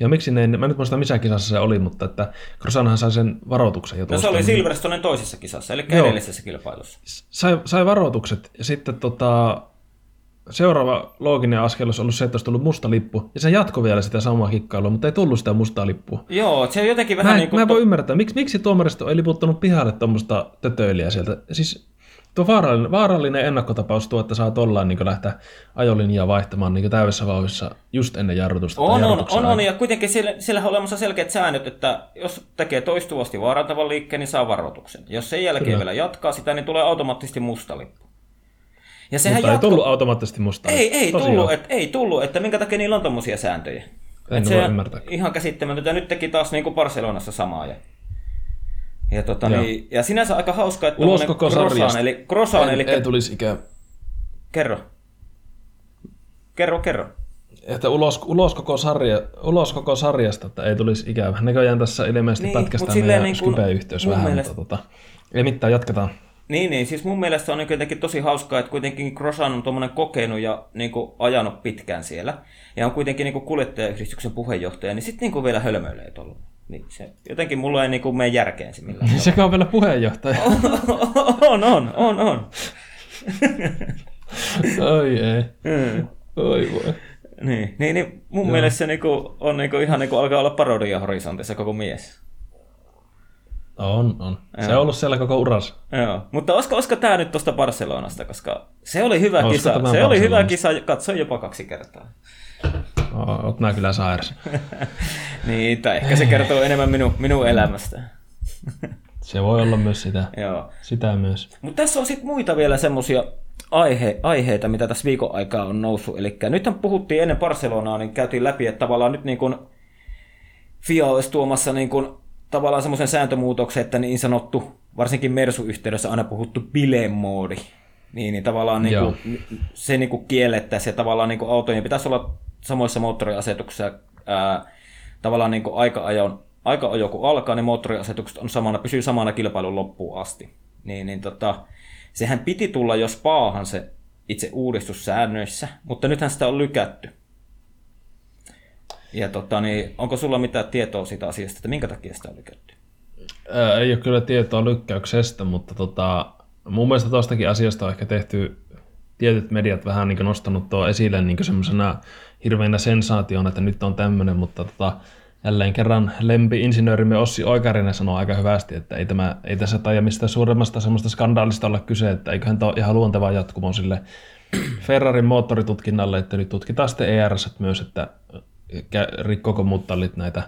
Ja miksi ne, mä nyt muista missä kisassa se oli, mutta että Crosanhan sai sen varoituksen jo No tuosta. se oli Silverstonen toisessa kisassa, eli Joo. edellisessä kilpailussa. sai, sai varoitukset ja sitten tota, seuraava looginen askel olisi ollut se, että olisi tullut musta lippu. Ja se jatkoi vielä sitä samaa kikkailua, mutta ei tullut sitä mustaa lippua. Joo, se on jotenkin Mä vähän en, niin kuin... mä en voi ymmärtää, miksi, miksi tuomaristo ei liputtanut pihalle tuommoista tötöiliä sieltä. Siis tuo vaarallinen, vaarallinen ennakkotapaus tuo, että saa tollaan niin lähteä ajolinjaa vaihtamaan niin täydessä vauhdissa just ennen jarrutusta. On, on, on, on, ja kuitenkin siellä, siellä on olemassa selkeät säännöt, että jos tekee toistuvasti vaarantavan liikkeen, niin saa varoituksen. Jos sen jälkeen Kyllä. vielä jatkaa sitä, niin tulee automaattisesti musta lippu. Ja sehän Mutta ei jatko... tullut automaattisesti musta. Ei, ei Tosiaan. tullut, et, ei tullut, että minkä takia niillä on tommosia sääntöjä. En se ymmärtää. ihan käsittämätöntä. Nyt teki taas niin kuin Barcelonassa samaa. Ja, ja, tota, Joo. niin, ja sinänsä aika hauska, että Ulos tommonen koko Grosjean, sarjasta. eli Grosjean, ei, eli ei tulisi ikään. kerro. Kerro, kerro. Että ulos, ulos, koko sarja, ulos koko sarjasta, että ei tulisi ikävä. Näköjään tässä ilmeisesti Niin, niin, pätkästään meidän niin kuin Skype-yhteys vähän, mielestä- mutta tota, ei mitään, jatketaan. Niin, niin, siis mun mielestä on niin jotenkin tosi hauskaa, että kuitenkin Grosjean on tuommoinen kokenut ja niin kuin, ajanut pitkään siellä. Ja on kuitenkin niin kuin, kuljettajayhdistyksen puheenjohtaja, niin sitten niin vielä hölmöilee tuolla. Niin se, jotenkin mulla ei niin kuin, mene järkeen se millään Sekä on vielä puheenjohtaja. on, on, on, on. Oi ei. Mm. Oi voi. Niin, niin, niin mun Joo. mielestä se niinku, on niinku, ihan niinku alkaa olla parodia horisontissa koko mies. On, on. Se on ollut siellä koko uras. Joo. Mutta olisiko, olisiko tämä nyt tuosta Barcelonasta, koska se oli hyvä Olisiko kisa. Se oli hyvä kisa, katsoin jopa kaksi kertaa. Oot nää kyllä sairas. Niin, tai ehkä se kertoo enemmän minun, minun elämästä. Se voi olla myös sitä. Joo. Sitä myös. Mutta tässä on sitten muita vielä semmoisia aihe, aiheita, mitä tässä viikon aikaa on noussut. Eli nythän puhuttiin ennen Barcelonaa, niin käytiin läpi, että tavallaan nyt niin kuin FIA olisi tuomassa niin kuin tavallaan semmoisen sääntömuutoksen, että niin sanottu, varsinkin Mersu-yhteydessä aina puhuttu bilemoodi. Niin, niin tavallaan niin kuin, se niin kuin kiellettäisiin ja tavallaan niin kuin autojen pitäisi olla samoissa moottoriasetuksissa ää, tavallaan niin kuin aika-ajon, aika-ajo kun alkaa, niin moottoriasetukset on samana, pysyy samana kilpailun loppuun asti. Niin, niin tota, sehän piti tulla jos paahan se itse uudistussäännöissä, mutta nythän sitä on lykätty. Ja tota, niin, onko sulla mitään tietoa siitä asiasta, että minkä takia sitä on lykätty? Ää, ei ole kyllä tietoa lykkäyksestä, mutta tota, mun mielestä tuostakin asiasta on ehkä tehty tietyt mediat vähän niin nostanut tuo esille niin semmoisena hirveänä sensaationa, että nyt on tämmöinen, mutta tota, jälleen kerran lempi-insinöörimme Ossi Oikarinen sanoi aika hyvästi, että ei, tämä, ei tässä taida mistään suuremmasta semmoista skandaalista olla kyse, että eiköhän tämä ole ihan luonteva jatkumo sille Ferrarin moottoritutkinnalle, että nyt tutkitaan sitten ERS myös, että rikkoko muut tallit näitä,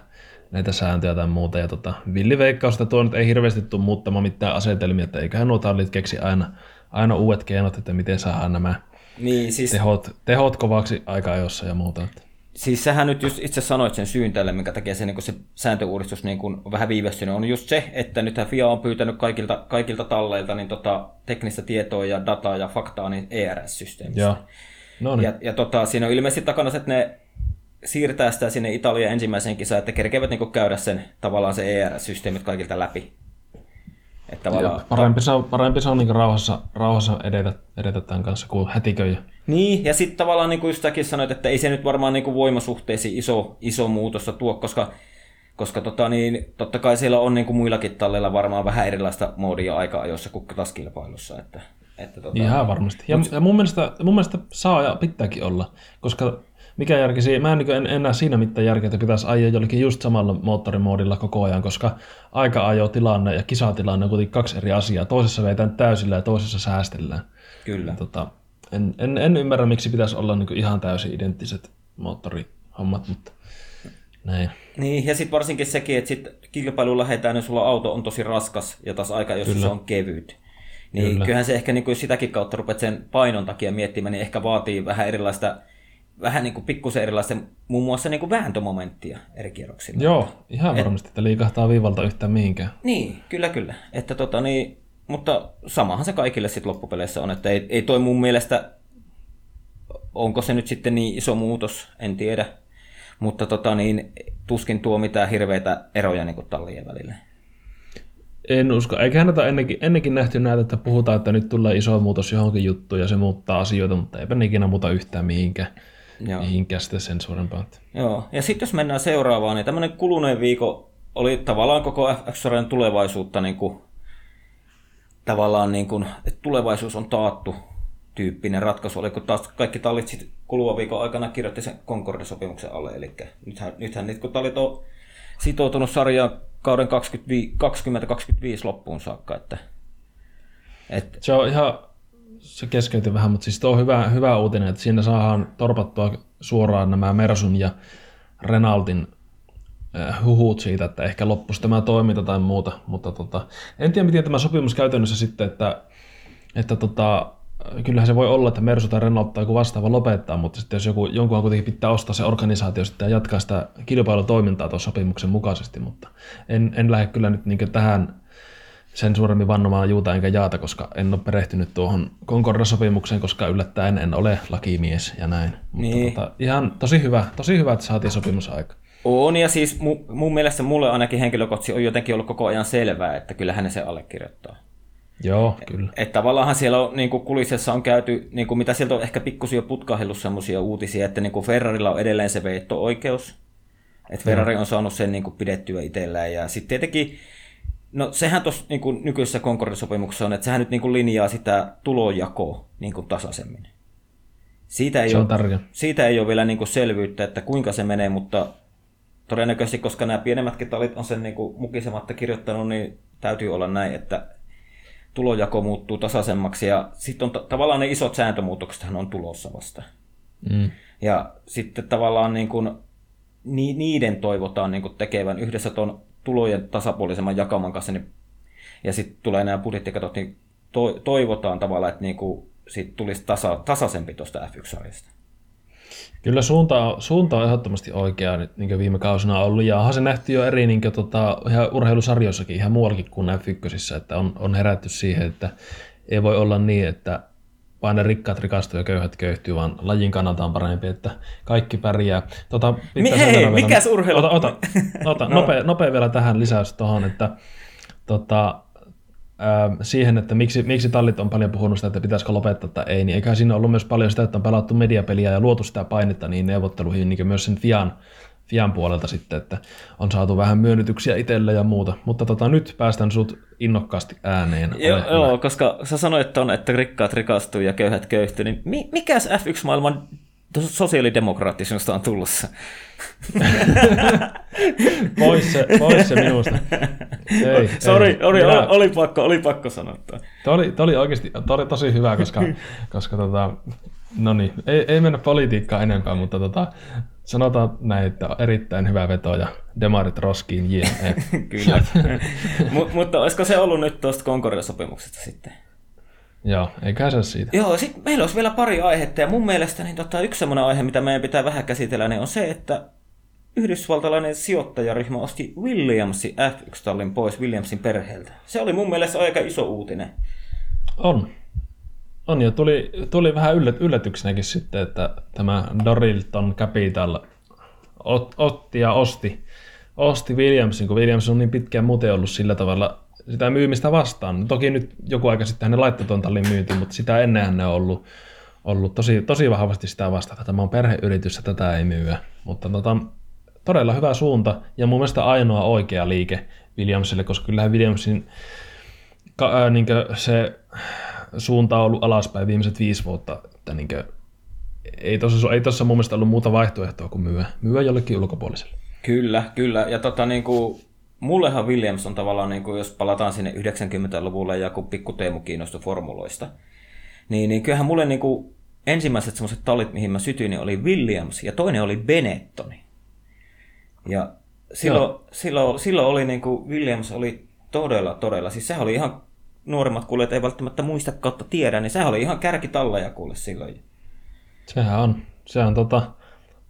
näitä sääntöjä tai muuta. Ja tota, villiveikkausta tuo nyt ei hirveästi tule muuttamaan mitään asetelmia, että eiköhän nuo tallit keksi aina, aina uudet keinot, että miten saadaan nämä niin, siis... tehot, tehot kovaksi aika ajossa ja muuta. Siis sähän nyt just itse sanoit sen syyn tälle, minkä takia se, niin se sääntöuudistus niin kuin on vähän viivästynyt, on just se, että nyt FIA on pyytänyt kaikilta, kaikilta talleilta niin tota, teknistä tietoa ja dataa ja faktaa niin ERS-systeemistä. Joo. No niin. Ja, ja tota, siinä on ilmeisesti takana se, että ne siirtää sitä sinne Italian ensimmäiseen kisaan, että kerkevät niin käydä sen tavallaan se ERS-systeemit kaikilta läpi. Että Joo, parempi se on, parempi se on niin rauhassa, rauhassa edetä, edetä tämän kanssa kuin hätiköjä. Niin, ja sitten tavallaan niin kuin just säkin sanoit, että ei se nyt varmaan niin kuin voimasuhteisiin iso, iso muutosta tuo, koska, koska tota niin, totta kai siellä on niin kuin muillakin talleilla varmaan vähän erilaista moodia aika-ajossa kuin taas kilpailussa. Että, että tota, Ihan varmasti. Ja, mut, ja mun, mielestä, mun mielestä saa ja pitääkin olla, koska mikä järki siinä, mä en, niin en, enää siinä mitään järkeä, että pitäisi ajaa jollekin just samalla moottorimoodilla koko ajan, koska aika-ajo-tilanne ja kisatilanne on kuitenkin kaksi eri asiaa. Toisessa veitään täysillä ja toisessa säästellään. Kyllä. Ja, tota, en, en, en, ymmärrä, miksi pitäisi olla niin ihan täysin identtiset moottorihommat, mutta näin. Niin, ja sitten varsinkin sekin, että sit kilpailuun lähdetään, jos sulla auto on tosi raskas ja taas aika, jos se on kevyt. Niin Kyllä. kyllähän se ehkä niin kuin sitäkin kautta rupeat sen painon takia miettimään, niin ehkä vaatii vähän erilaista vähän niin kuin pikkusen erilaista, muun muassa niin kuin vääntömomenttia eri kierroksilla. Joo, ihan varmasti, Et, että liikahtaa viivalta yhtään mihinkään. Niin, kyllä kyllä. Että tota, niin, mutta samahan se kaikille sitten loppupeleissä on, että ei, ei toi mun mielestä, onko se nyt sitten niin iso muutos, en tiedä. Mutta tota, niin, tuskin tuo mitään hirveitä eroja niin kuin tallien välillä. En usko. Eikä häntä ennenkin, ennenkin nähty näitä, että puhutaan, että nyt tulee iso muutos johonkin juttuun ja se muuttaa asioita, mutta eipä ikinä muuta yhtään mihinkään. Joo. mihinkään sitten sen suurempaa. Joo, ja sitten jos mennään seuraavaan, niin tämmöinen kuluneen viikko oli tavallaan koko f tulevaisuutta niin kuin, tavallaan niin kuin, että tulevaisuus on taattu tyyppinen ratkaisu oli, kun taas kaikki tallit sitten kuluvan viikon aikana kirjoitti sen Concorde-sopimuksen alle. Eli nythän, nythän nyt kun tallit on sitoutunut sarjaan kauden 2025 loppuun saakka. Että, että... Se on ihan se keskeytyi vähän, mutta siis on hyvä, hyvä uutinen, että siinä saadaan torpattua suoraan nämä Mersun ja Renaultin äh, huhut siitä, että ehkä loppuisi tämä toiminta tai muuta, mutta tota, en tiedä miten tämä sopimus käytännössä sitten, että, että tota, kyllähän se voi olla, että Mersu tai Renault tai joku vastaava lopettaa, mutta sitten jos joku, jonkun kuitenkin pitää ostaa se organisaatio sitten ja jatkaa sitä kilpailutoimintaa tuon sopimuksen mukaisesti, mutta en, en lähde kyllä nyt niin tähän sen suuremmin vannomaan juuta enkä jaata, koska en ole perehtynyt tuohon Concorda-sopimukseen, koska yllättäen en ole lakimies ja näin. Niin. Mutta tota, ihan tosi hyvä, tosi hyvä, että saatiin sopimus aika. On, ja siis mu, mun mielestä mulle ainakin henkilökohtaisesti on jotenkin ollut koko ajan selvää, että kyllä hän se allekirjoittaa. Joo, kyllä. Että et tavallaan siellä on, niin kulisessa on käyty, niin kuin mitä sieltä on ehkä pikkusia jo putkahellut semmoisia uutisia, että niin kuin Ferrarilla on edelleen se veitto-oikeus, että Ferrari on saanut sen niin kuin pidettyä itsellään, ja sitten tietenkin No sehän tuossa niin nykyisessä Concord-sopimuksessa on, että sehän nyt niin kuin linjaa sitä tulojakoa niin kuin tasaisemmin. Siitä ei, se on ole, siitä ei ole vielä niin kuin selvyyttä, että kuinka se menee, mutta todennäköisesti, koska nämä pienemmätkin talit on sen niin kuin mukisematta kirjoittanut, niin täytyy olla näin, että tulojako muuttuu tasaisemmaksi. Ja sitten on t- tavallaan ne isot sääntömuutokset on tulossa vasta. Mm. Ja sitten tavallaan niin kuin, ni, niiden toivotaan niin kuin tekevän yhdessä tuon tulojen tasapuolisemman jakaman kanssa, niin, ja sitten tulee nämä budjettikatot, niin to, toivotaan tavallaan, että niinku, siitä tulisi tasa, tasaisempi tuosta F1-sarjasta. Kyllä suunta, suunta on ehdottomasti oikea nyt niin viime kausina ollut, ja onhan se nähty jo eri niin kuin, tota, ihan urheilusarjoissakin, ihan muuallakin kuin F1, että on, on herätty siihen, että ei voi olla niin, että vain ne rikkaat rikastuu ja köyhät köyhtyy, vaan lajin kannalta on parempi, että kaikki pärjää. Tota, Mi- hei, mikäs urheilu? Ota, ota, ota no. nopea, nopea, vielä tähän lisäys tuohon, että tota, äh, siihen, että miksi, miksi tallit on paljon puhunut sitä, että pitäisikö lopettaa tai ei, niin eiköhän siinä ollut myös paljon sitä, että on pelattu mediapeliä ja luotu sitä painetta niin neuvotteluihin, niin myös sen FIAN Fian puolelta sitten, että on saatu vähän myönnytyksiä itselle ja muuta. Mutta tota, nyt päästän sut innokkaasti ääneen. Joo, joo, koska sä sanoit on, että rikkaat rikastuu ja köyhät köyhtyy, niin mi- mikäs F1-maailman sosiaalidemokraattisuudesta on tulossa? pois, se, pois se minusta. Ei, Sori, ei. Oli, Minä... oli, pakko, oli pakko sanoa. Tämä oli, oli oikeasti tämä oli tosi hyvä, koska, koska tota, no niin, ei, ei mennä politiikkaan enempää, mutta tota, sanotaan näin, että on erittäin hyvä veto ja demarit roskiin, jee. Kyllä. M- mutta olisiko se ollut nyt tuosta Concordia-sopimuksesta sitten? Joo, eikä se siitä. Joo, sitten meillä olisi vielä pari aihetta, ja mun mielestä niin tota, yksi semmoinen aihe, mitä meidän pitää vähän käsitellä, niin on se, että yhdysvaltalainen sijoittajaryhmä osti Williamsin F1-tallin pois Williamsin perheeltä. Se oli mun mielestä aika iso uutinen. On. On ja tuli, tuli vähän yllät, yllätyksenäkin sitten, että tämä Dorilton Capital ot, otti ja osti, osti Williamsin, kun Williams on niin pitkään muuten ollut sillä tavalla sitä myymistä vastaan. Toki nyt joku aika sitten ne laittoi tuon tallin myynti, mutta sitä ennen ne on ollut, ollut tosi, tosi vahvasti sitä vastaan, että tämä on perheyritys ja tätä ei myyä. Mutta tota, todella hyvä suunta ja mun mielestä ainoa oikea liike Williamsille, koska kyllähän Williamsin ka, ää, niin se suunta on ollut alaspäin viimeiset viisi vuotta, että niin kuin, ei tuossa ei tossa mun mielestä ollut muuta vaihtoehtoa kuin myyä, myyä jollekin ulkopuoliselle. Kyllä, kyllä. Ja tota, niin kuin, mullehan Williams on tavallaan, niin kuin, jos palataan sinne 90-luvulle ja kun pikku Teemu kiinnostui formuloista, niin, niin kyllähän mulle niin kuin, ensimmäiset semmoiset tallit, mihin mä sytyin, niin oli Williams ja toinen oli Benettoni. Ja silloin, silloin, silloin oli niin kuin Williams oli todella, todella, siis sehän oli ihan nuoremmat kuulijat ei välttämättä muista kautta tiedä, niin sehän oli ihan kärkitalleja kuule silloin. Sehän on. Se on tota,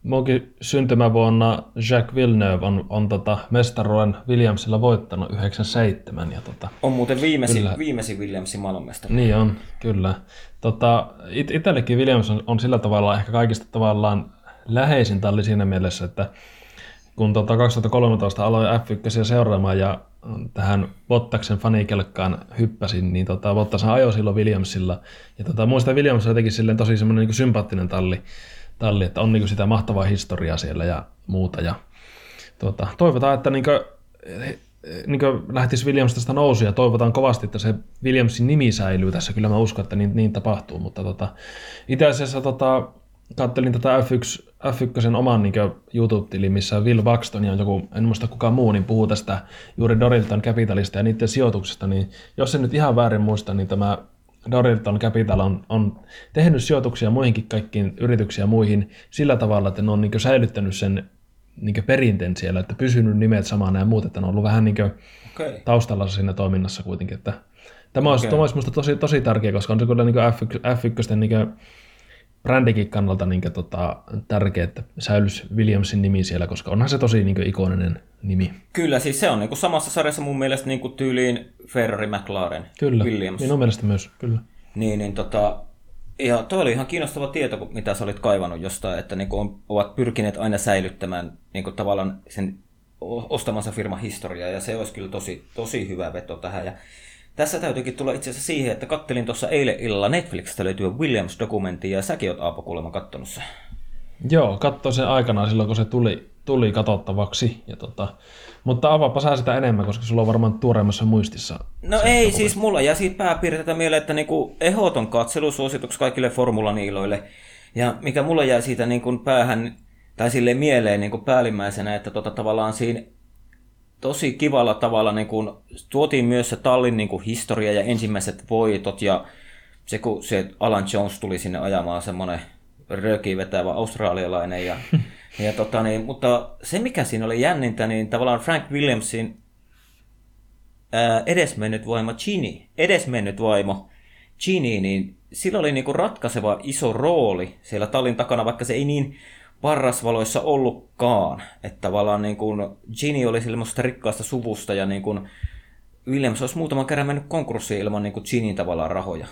munkin syntymävuonna Jacques Villeneuve on, on tota mestaruuden Williamsilla voittanut 97. Ja tota, on muuten viimeisin, kyllä, viimeisin Williamsin maailmanmestari. Niin on, kyllä. Tota, it, itsellekin Williams on, on, sillä tavalla ehkä kaikista tavallaan läheisin talli siinä mielessä, että kun tota 2013 aloin F1 seuraamaan ja tähän Bottaksen fanikelkkaan hyppäsin, niin tota, Bottas ajoi silloin Williamsilla. Ja tota, muista Williams on jotenkin silleen tosi semmoinen niin sympaattinen talli, talli, että on niin sitä mahtavaa historiaa siellä ja muuta. Ja, tota, toivotaan, että niin kuin, niin kuin lähtisi Williams tästä nousu ja toivotaan kovasti, että se Williamsin nimi säilyy tässä. Kyllä mä uskon, että niin, niin tapahtuu, mutta tota, itse asiassa tota, kattelin tätä F1, F1 oman niin YouTube-tilin, missä Will Buxton ja joku, en muista kukaan muu, niin puhuu tästä juuri Dorilton Capitalista ja niiden sijoituksesta, niin jos se nyt ihan väärin muista, niin tämä Dorilton Capital on, on tehnyt sijoituksia muihinkin kaikkiin yrityksiin ja muihin sillä tavalla, että ne on niin säilyttänyt sen niin perinteen siellä, että pysynyt nimet samana ja muut, että ne on ollut vähän niin okay. taustalla siinä toiminnassa kuitenkin. Että tämä olisi, okay. olisi minusta tosi, tosi tärkeä, koska on se kyllä niin F1, F1 niin brändikin kannalta niin tota, tärkeää, että säilyisi Williamsin nimi siellä, koska onhan se tosi niin ikoninen nimi. Kyllä, siis se on niin samassa sarjassa mun mielestä niin tyyliin Ferrari McLaren kyllä, Williams. minun mielestä myös, kyllä. Niin, niin tota, ja toi oli ihan kiinnostava tieto, mitä sä olit kaivannut jostain, että niin kuin, ovat pyrkineet aina säilyttämään niin tavallaan sen ostamansa firman historiaa, ja se olisi kyllä tosi, tosi hyvä veto tähän. Ja tässä täytyykin tulla itse asiassa siihen, että kattelin tuossa eilen illalla Netflixistä löytyy Williams-dokumentti ja säkin oot Aapo kuulemma kattonut sen. Joo, katsoin sen aikanaan silloin, kun se tuli, tuli katsottavaksi. Ja tota, mutta avaapa sä sitä enemmän, koska sulla on varmaan tuoreimmassa muistissa. No ei, siis mulla jää siitä pääpiirteitä mieleen, että niinku ehdoton katselusuositus kaikille formulaniiloille. Ja mikä mulla jää siitä niinku päähän, tai sille mieleen niinku päällimmäisenä, että tota, tavallaan siinä tosi kivalla tavalla niin kuin, tuotiin myös se tallin niin kuin, historia ja ensimmäiset voitot ja se kun se Alan Jones tuli sinne ajamaan semmoinen röki vetävä australialainen ja, ja tota, niin, mutta se mikä siinä oli jännintä, niin tavallaan Frank Williamsin ää, edesmennyt vaimo Ginny, edesmennyt vaimo Ginny, niin sillä oli niin kuin ratkaiseva iso rooli siellä tallin takana, vaikka se ei niin parrasvaloissa ollutkaan. Että tavallaan niin kuin Ginny oli semmoista rikkaasta suvusta ja niin kuin Williams olisi muutaman kerran mennyt konkurssiin ilman niin kuin Ginnin tavallaan rahoja.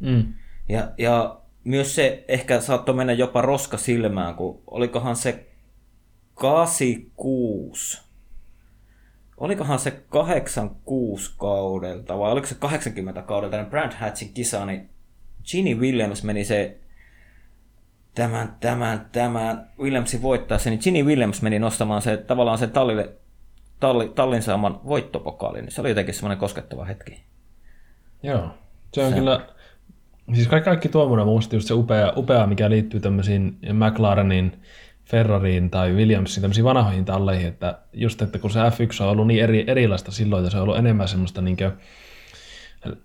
Mm. Ja, ja myös se ehkä saattoi mennä jopa roska silmään, kun olikohan se 86, olikohan se 86 kaudelta vai oliko se 80 kaudelta, niin Brand Hatchin kisa, niin Ginny Williams meni se tämän, tämän, tämän Williamsin voittaessa, niin Ginny Williams meni nostamaan se, tavallaan sen tallille, talli, tallin saaman voittopokaalin. Niin se oli jotenkin semmoinen koskettava hetki. Joo, se on se... kyllä, siis kaikki, kaikki tuommoinen muista just se upea, upea, mikä liittyy tämmöisiin McLarenin, Ferrariin tai Williamsiin, tämmöisiin vanhoihin talleihin, että just, että kun se F1 on ollut niin eri, erilaista silloin, ja se on ollut enemmän semmoista niin kuin,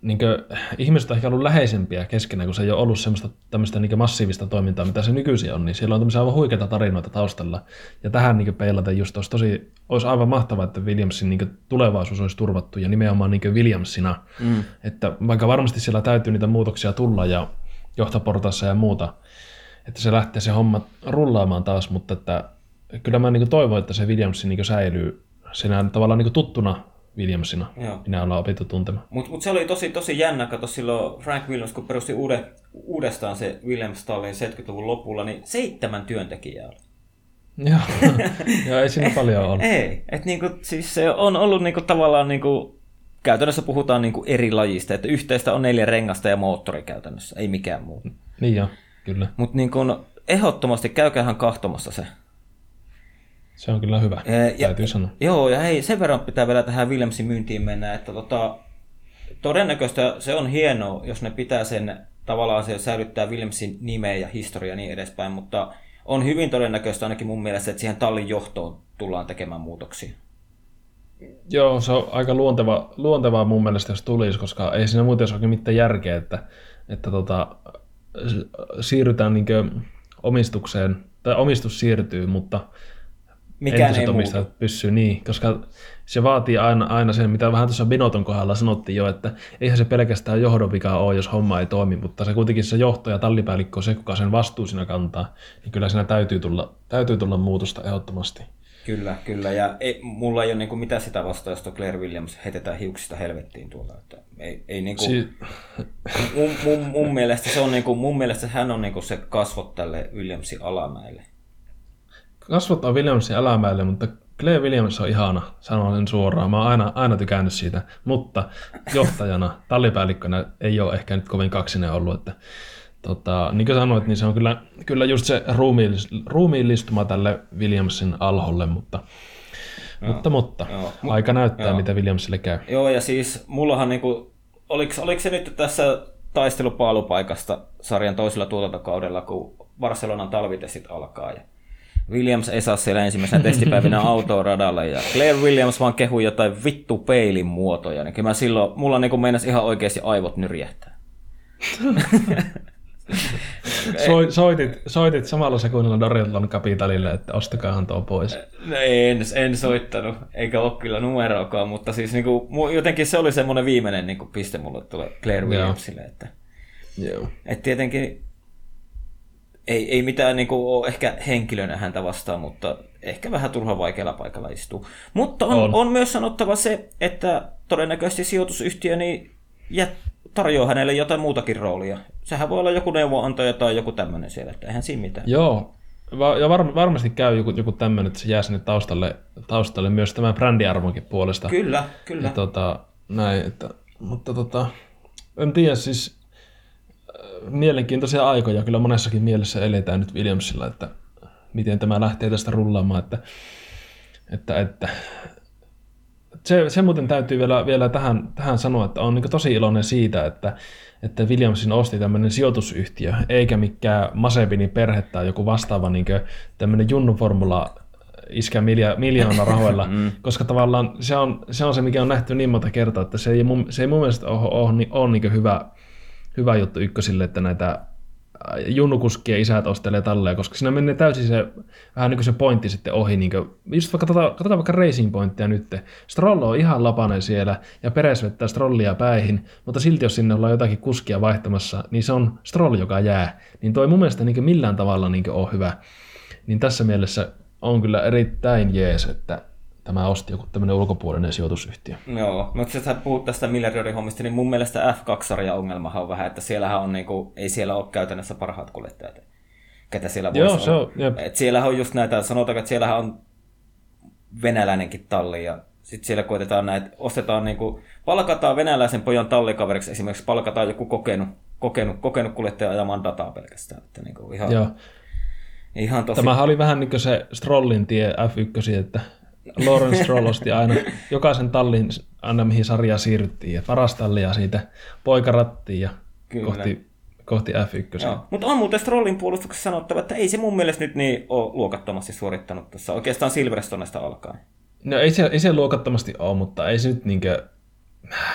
niin kuin, ihmiset on ehkä ollut läheisempiä keskenään, kun se ei ole ollut semmoista tämmöistä niin massiivista toimintaa, mitä se nykyisin on, niin siellä on tämmöisiä aivan huikeita tarinoita taustalla. Ja tähän niin peilata just olisi tosi, olisi aivan mahtavaa, että Williamsin niin tulevaisuus olisi turvattu ja nimenomaan niin Williamsina. Mm. Että vaikka varmasti siellä täytyy niitä muutoksia tulla ja johtoportaassa ja muuta, että se lähtee se homma rullaamaan taas, mutta että kyllä mä niin toivon, että se Williams niin säilyy siinä tavallaan niin tuttuna Williamsina. Joo. Minä ollaan opittu tuntemaan. Mutta mut se oli tosi, tosi jännä, kato silloin Frank Williams, kun perusti uude, uudestaan se Williams Tallin 70-luvun lopulla, niin seitsemän työntekijää oli. Joo, ja ei siinä paljon ollut. Ei, että niinku, siis se on ollut niinku tavallaan niinku, käytännössä puhutaan niinku eri lajista, että yhteistä on neljä rengasta ja moottori käytännössä, ei mikään muu. Niin joo, kyllä. Mutta niinku, ehdottomasti käykäähän kahtomassa se. Se on kyllä hyvä, ja, täytyy sanoa. Joo, ja hei, sen verran pitää vielä tähän Williamsin myyntiin mennä, että tota, todennäköistä se on hienoa, jos ne pitää sen, tavallaan se säilyttää Williamsin nimeä ja historia ja niin edespäin, mutta on hyvin todennäköistä ainakin mun mielestä, että siihen tallin johtoon tullaan tekemään muutoksia. Joo, se on aika luonteva, luontevaa mun mielestä, jos tulisi, koska ei siinä muuten ole mitään järkeä, että, että tota, siirrytään niin omistukseen, tai omistus siirtyy, mutta mikään ei muuta. pysyy niin, koska se vaatii aina, aina sen, mitä vähän tuossa Binoton kohdalla sanottiin jo, että eihän se pelkästään johdon vika ole, jos homma ei toimi, mutta se kuitenkin se johto ja tallipäällikkö on se, kuka sen vastuu siinä kantaa, niin kyllä siinä täytyy tulla, täytyy tulla muutosta ehdottomasti. Kyllä, kyllä. Ja ei, mulla ei ole niin mitään sitä vastaa, jos Claire Williams heitetään hiuksista helvettiin tuolla. Että ei, ei niin kuin, si- mun, mun, mun, mielestä se on niin kuin, mun mielestä hän on niin kuin se kasvot tälle Williamsin alamäelle kasvattaa Williamsin alamäelle, mutta Clay Williams on ihana, sanon sen suoraan. Mä oon aina, aina tykännyt siitä, mutta johtajana, tallipäällikkönä ei ole ehkä nyt kovin kaksinen ollut. Että, tota, niin kuin sanoit, niin se on kyllä, kyllä just se ruumiillistuma tälle Williamsin alholle, mutta, joo, mutta, mutta joo. aika näyttää, joo. mitä Williamsille käy. Joo, ja siis mullahan niinku, oliko, oliko se nyt tässä taistelupaalupaikasta sarjan toisella tuotantokaudella, kun Barcelonan talvitestit alkaa ja Williams ei saa siellä ensimmäisenä testipäivinä autoa radalle ja Claire Williams vaan kehui jotain vittu peilin muotoja. Niin mä silloin, mulla niin meinas ihan oikeasti aivot nyrjähtää. Soit, soitit, soitit samalla sekunnilla Dorilton Capitalille, että ostakaahan tuo pois. No en, en soittanut, eikä ole kyllä numeroakaan, mutta siis niin kuin, jotenkin se oli semmoinen viimeinen niin kuin, piste mulle tulee Claire Williamsille. Että, Joo. Et tietenkin ei, ei mitään niin kuin, ole ehkä henkilönä häntä vastaan, mutta ehkä vähän turha vaikealla paikalla istuu. Mutta on, on. on myös sanottava se, että todennäköisesti sijoitusyhtiö niin jät, tarjoaa hänelle jotain muutakin roolia. Sehän voi olla joku neuvonantaja tai joku tämmöinen siellä, että eihän siinä mitään. Joo, ja var, varmasti käy joku, joku tämmöinen, että se jää sinne taustalle, taustalle myös tämän brändiarvonkin puolesta. Kyllä, kyllä. Ja, tota, näin, että, mutta tota, en tiedä, siis mielenkiintoisia aikoja. Kyllä monessakin mielessä eletään nyt Williamsilla, että miten tämä lähtee tästä rullaamaan, että, että, että. Se, se muuten täytyy vielä, vielä tähän, tähän sanoa, että on niin tosi iloinen siitä, että, että Williamsin osti tämmöinen sijoitusyhtiö, eikä mikään Masebinin perhe tai joku vastaava niin tämmöinen junnuformula iskä milja, miljoona rahoilla, mm. koska tavallaan se on, se on se, mikä on nähty niin monta kertaa, että se ei mun, se ei mun mielestä ole, ole, ole, ole niin hyvä hyvä juttu ykkösille, että näitä äh, junnukuskien isät ostelee talleja, koska siinä menee täysin se, vähän niin kuin se pointti sitten ohi. Niin kuin, just vaikka katsotaan, katsotaan vaikka racing pointtia nyt. Strollo on ihan lapanen siellä ja Peres vettää Strollia päihin, mutta silti jos sinne ollaan jotakin kuskia vaihtamassa, niin se on Stroll, joka jää. Niin toi mun mielestä niin millään tavalla niin on hyvä. Niin tässä mielessä on kyllä erittäin jees, että tämä osti joku tämmöinen ulkopuolinen sijoitusyhtiö. Joo, mutta sä puhut tästä miljardioiden hommista, niin mun mielestä F2-sarjan ongelmahan on vähän, että siellähän on niinku, ei siellä ole käytännössä parhaat kuljettajat, ketä siellä voisi Joo, se on, jep. Et siellähän on just näitä, sanotaanko, että siellähän on venäläinenkin talli ja sitten siellä koitetaan näitä, ostetaan niinku, palkataan venäläisen pojan tallikaveriksi, esimerkiksi palkataan joku kokenut, kokenut, kokenut kuljettaja ajamaan dataa pelkästään. Että niin kuin ihan, Joo. ihan tosi... Tämähän oli vähän niin kuin se Strollin tie F1, että Lawrence Stroll osti aina jokaisen tallin, aina mihin sarjaa siirryttiin, ja paras tallia siitä poikarattiin ja Kyllä. kohti, kohti F1. Joo. Mutta on muuten Strollin puolustuksessa sanottava, että ei se mun mielestä nyt niin ole luokattomasti suorittanut tuossa oikeastaan Silverstonesta alkaen. No ei se, ei se luokattomasti ole, mutta ei se nyt niinkö,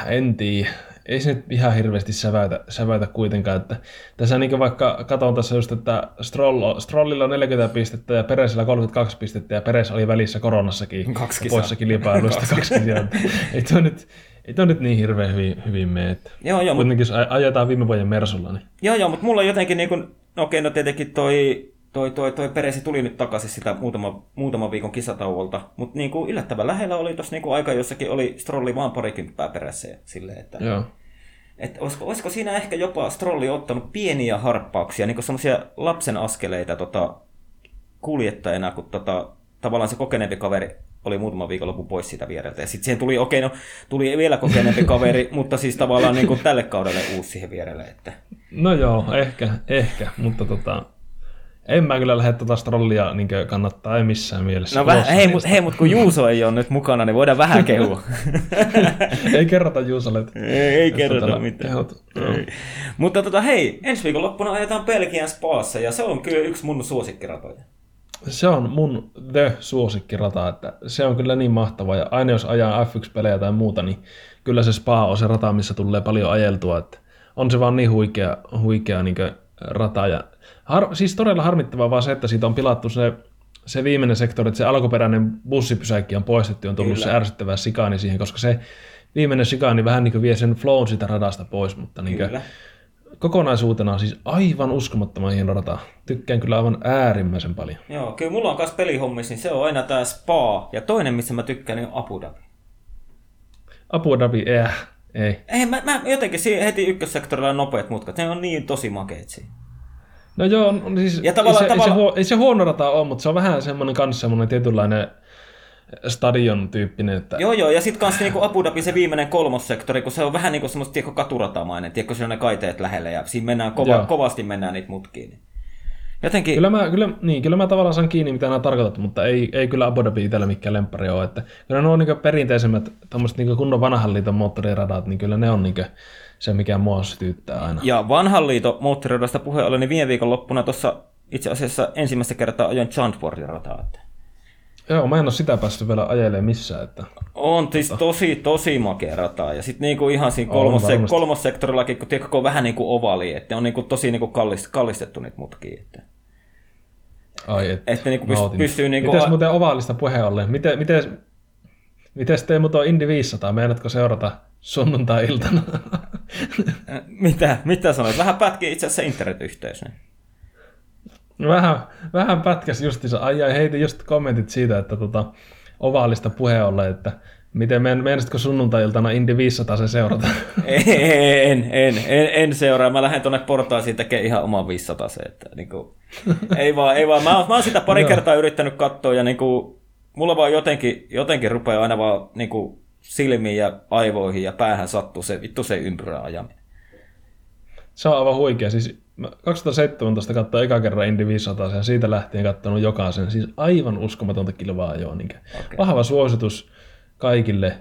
en tiedä, ei se nyt ihan hirveästi säväytä, säväytä kuitenkaan. Että tässä niin vaikka katson tässä just, että Stroll, Strollilla on 40 pistettä ja Peresillä 32 pistettä ja Peres oli välissä koronassakin Kaksi ja kisaa. poissa kilpailuista kaksi kisaa. ei tuo nyt, ei tuo nyt niin hirveän hyvin, hyvin mene. Että Joo, joo, mutta Kuitenkin jos aj- ajetaan viime vuoden Mersulla, niin Joo, joo, mutta mulla on jotenkin niin kuin, no okei, no tietenkin toi, toi, toi, toi Peresi tuli nyt takaisin sitä muutama, muutaman viikon kisatauolta, mutta niin kuin yllättävän lähellä oli tuossa niin kuin aika jossakin oli Strolli vaan parikymppää perässä silleen, että, joo. Että olisiko, olisiko, siinä ehkä jopa Strolli ottanut pieniä harppauksia, niin semmoisia lapsen askeleita tota, kuljettajana, kun tota, tavallaan se kokeneempi kaveri oli muutama viikonloppu pois siitä viereltä. Ja sitten siihen tuli, okei, no tuli vielä kokeneempi kaveri, mutta siis tavallaan niin kuin tälle kaudelle uusi siihen vierelle. Että. No joo, ehkä, ehkä, mutta tota, en mä kyllä lähde tuota Strollia niin kannattaa, ei missään mielessä. No Ulos hei, mut, hei, mut kun Juuso ei ole nyt mukana, niin voidaan vähän kehua. ei kerrota Juusolle. ei, ei kerrota tota, mitään. kehut. Ei. Mutta tota, hei, ensi viikon loppuna ajetaan Belgian Spaassa, ja se on kyllä yksi mun suosikkiratoja. Se on mun the suosikkirata, että se on kyllä niin mahtava ja aina jos ajaa F1-pelejä tai muuta, niin kyllä se Spa on se rata, missä tulee paljon ajeltua, että on se vaan niin huikea, huikea niin rata ja har, siis todella harmittavaa vaan se, että siitä on pilattu se, se viimeinen sektori, että se alkuperäinen bussipysäkki on poistettu on tullut Kyllä. se ärsyttävä sikaani siihen, koska se viimeinen sikaani vähän niin kuin vie sen flown sitä radasta pois, mutta niin Kyllä. kokonaisuutena on siis aivan uskomattoman hieno rata. Tykkään kyllä aivan äärimmäisen paljon. Joo, kyllä mulla on myös pelihommissa, niin se on aina tää Spa, ja toinen, missä mä tykkään, niin on Abu Dhabi. Abu Dhabi, äh, ei. Ei, mä, mä jotenkin heti ykkössektorilla on nopeat mutkat, ne on niin tosi makeet siinä. No joo, on, siis, Ja tavallaan- ei, se, tavallaan- ei, se, huo- ei se huono rata ole, mutta se on vähän semmoinen kanssa semmoinen tietynlainen stadion tyyppinen, että Joo, joo, ja sitten kanssa niinku Abu Dhabi se viimeinen kolmossektori, kun se on vähän niinku semmoista tiedätkö, katuratamainen, tiedätkö, siellä on ne kaiteet lähellä, ja siinä mennään kova, Joo. kovasti mennään niitä mutkiin. Niin. Jotenkin, Kyllä mä, kyllä, niin, kyllä mä tavallaan saan kiinni, mitä nämä tarkoitat, mutta ei, ei kyllä Abu Dhabi itsellä mikään lemppari ole. Että kyllä ne on niin perinteisemmät, tämmöiset niin kunnon vanhan liiton moottoriradat, niin kyllä ne on niin se, mikä mua sytyttää aina. Ja vanhan liiton moottoriradasta puhe oli, niin viime viikon loppuna tuossa itse asiassa ensimmäistä kertaa ajoin Chantworthin rataa. Että Joo, mä en ole sitä päässyt vielä ajelemaan missään. Että... on siis tosi, tosi makea rata. Ja sitten niinku ihan siinä On kolmos, varmasti. kolmossektorillakin, kun, tiedätkö, kun on vähän niinku ovali, että on niinku tosi niinku kallist, kallistettu niitä mutkia. Että. Ai, et, Että niinku pyst- pystyy niinku... Mites muuten ovaalista puheen ollen? Miten, miten, miten Teemu tuo Indy 500? Meinaatko seurata sunnuntai-iltana? Mitä, mitä sanoit? Vähän pätkii itse asiassa internetyhteys. Niin. Vähän, vähän pätkäs justiinsa. Ai, ai heitin just kommentit siitä, että tota, ovaalista puheen ollen, että miten men, meinasitko sunnuntai-iltana Indy 500 se seurata? En, en, en, en seuraa. Mä lähden tuonne portaisiin tekemään ihan oman 500 se, että niinku, ei vaan, ei vaan. Mä, mä oon sitä pari kertaa yrittänyt katsoa ja niinku, mulla vaan jotenkin, jotenkin rupeaa aina vaan niinku, silmiin ja aivoihin ja päähän sattuu se vittu se ympyrä ajaminen. se on aivan huikea. Siis mä 2017 katsoin eka kerran Indy 500 ja siitä lähtien katsonut jokaisen. Siis aivan uskomatonta kilvaa ajoa. Niin Okei. Vahva suositus kaikille,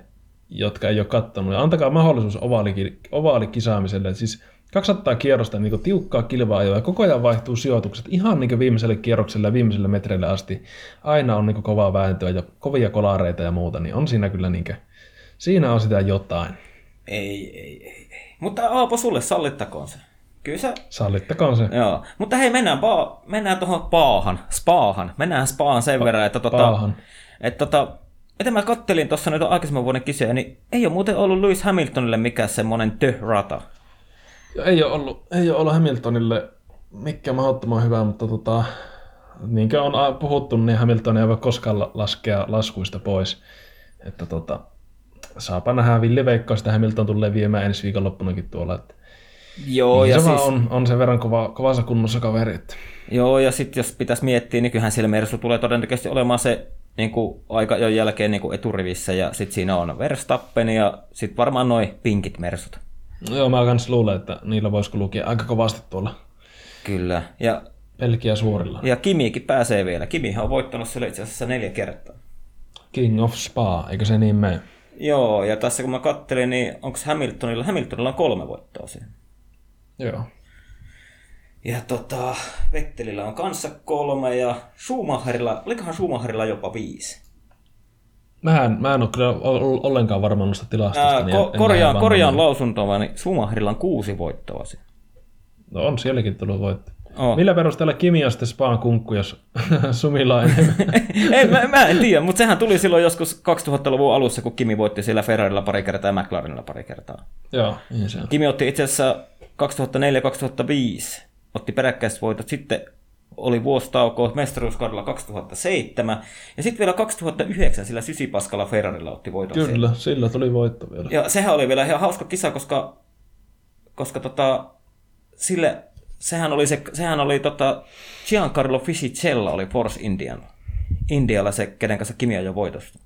jotka ei ole kattonut. Ja antakaa mahdollisuus ovaali, ovaalikisaamiselle. Siis 200 kierrosta niin tiukkaa kilvaa ajoa ja koko ajan vaihtuu sijoitukset ihan niin viimeiselle kierrokselle ja viimeiselle metreille asti. Aina on niin kovaa vääntöä ja kovia kolareita ja muuta, niin on siinä kyllä niin kuin, siinä on sitä jotain. Ei, ei, ei, ei. Mutta Aapo, sulle sallittakoon se. Kyllä sä Sallittakoon se. Joo, mutta hei, mennään, paa, mennään tuohon paahan, spaahan. Mennään spaan sen verran, että tota, Paahan. että tota, mitä mä kattelin tuossa nyt aikaisemman vuoden kisoja, niin ei ole muuten ollut Lewis Hamiltonille mikään semmoinen the-rata. Ja Ei ole ollut, ei ole ollut Hamiltonille mikään mahdottoman hyvä, mutta tota, niin kuin on puhuttu, niin Hamilton ei voi koskaan la- laskea laskuista pois. Että tota, saapa nähdä, Villi veikkaa sitä Hamilton tulee viemään ensi viikonloppunakin tuolla. Että Joo, niin ja se siis, on, on sen verran kova, kovassa kunnossa kaveri. Että. joo, ja sitten jos pitäisi miettiä, niin kyllähän siellä Mersu tulee todennäköisesti olemaan se niin kuin aika jo jälkeen niin kuin eturivissä, ja sitten siinä on Verstappen, ja sitten varmaan noin pinkit Mersut. Joo, mä kans luulen, että niillä voisiko lukea aika kovasti tuolla Kyllä. Ja, Pelkiä suorilla. ja Kimikin pääsee vielä. Kimihan on voittanut sille itse asiassa neljä kertaa. King of Spa, eikö se niin mene? Joo, ja tässä kun mä kattelin, niin onko Hamiltonilla, Hamiltonilla on kolme voittoa siinä. Joo. Ja tota, Vettelillä on kanssa kolme ja Schumacherilla, olikohan Schumacherilla jopa viisi. Mä en, mä en ole kyllä ol- ollenkaan varma noista tilastosta. Ää, niin ko- en- en korjaan, näe korjaan lausuntoa, niin Schumacherilla on kuusi voittoa siinä. No on sielläkin tullut voitto. Oh. Millä perusteella Kimi on sitten Spaan kunkku, jos Sumilla on enemmän? Ei, mä, mä en tiedä, mutta sehän tuli silloin joskus 2000-luvun alussa, kun Kimi voitti siellä Ferrarilla pari kertaa ja McLarenilla pari kertaa. Joo, niin se on. Kimi otti itse asiassa 2004-2005, otti peräkkäiset voitot, sitten oli vuositauko mestaruuskaudella 2007, ja sitten vielä 2009 sillä sysipaskalla Ferrarilla otti voiton siellä. Kyllä, sillä tuli voitto vielä. Ja sehän oli vielä ihan hauska kisa, koska, koska tota, sille, sehän oli, se, sehän oli tota, Giancarlo Fisichella oli Force Indian. Indialla se, kenen kanssa Kimi jo voitosta.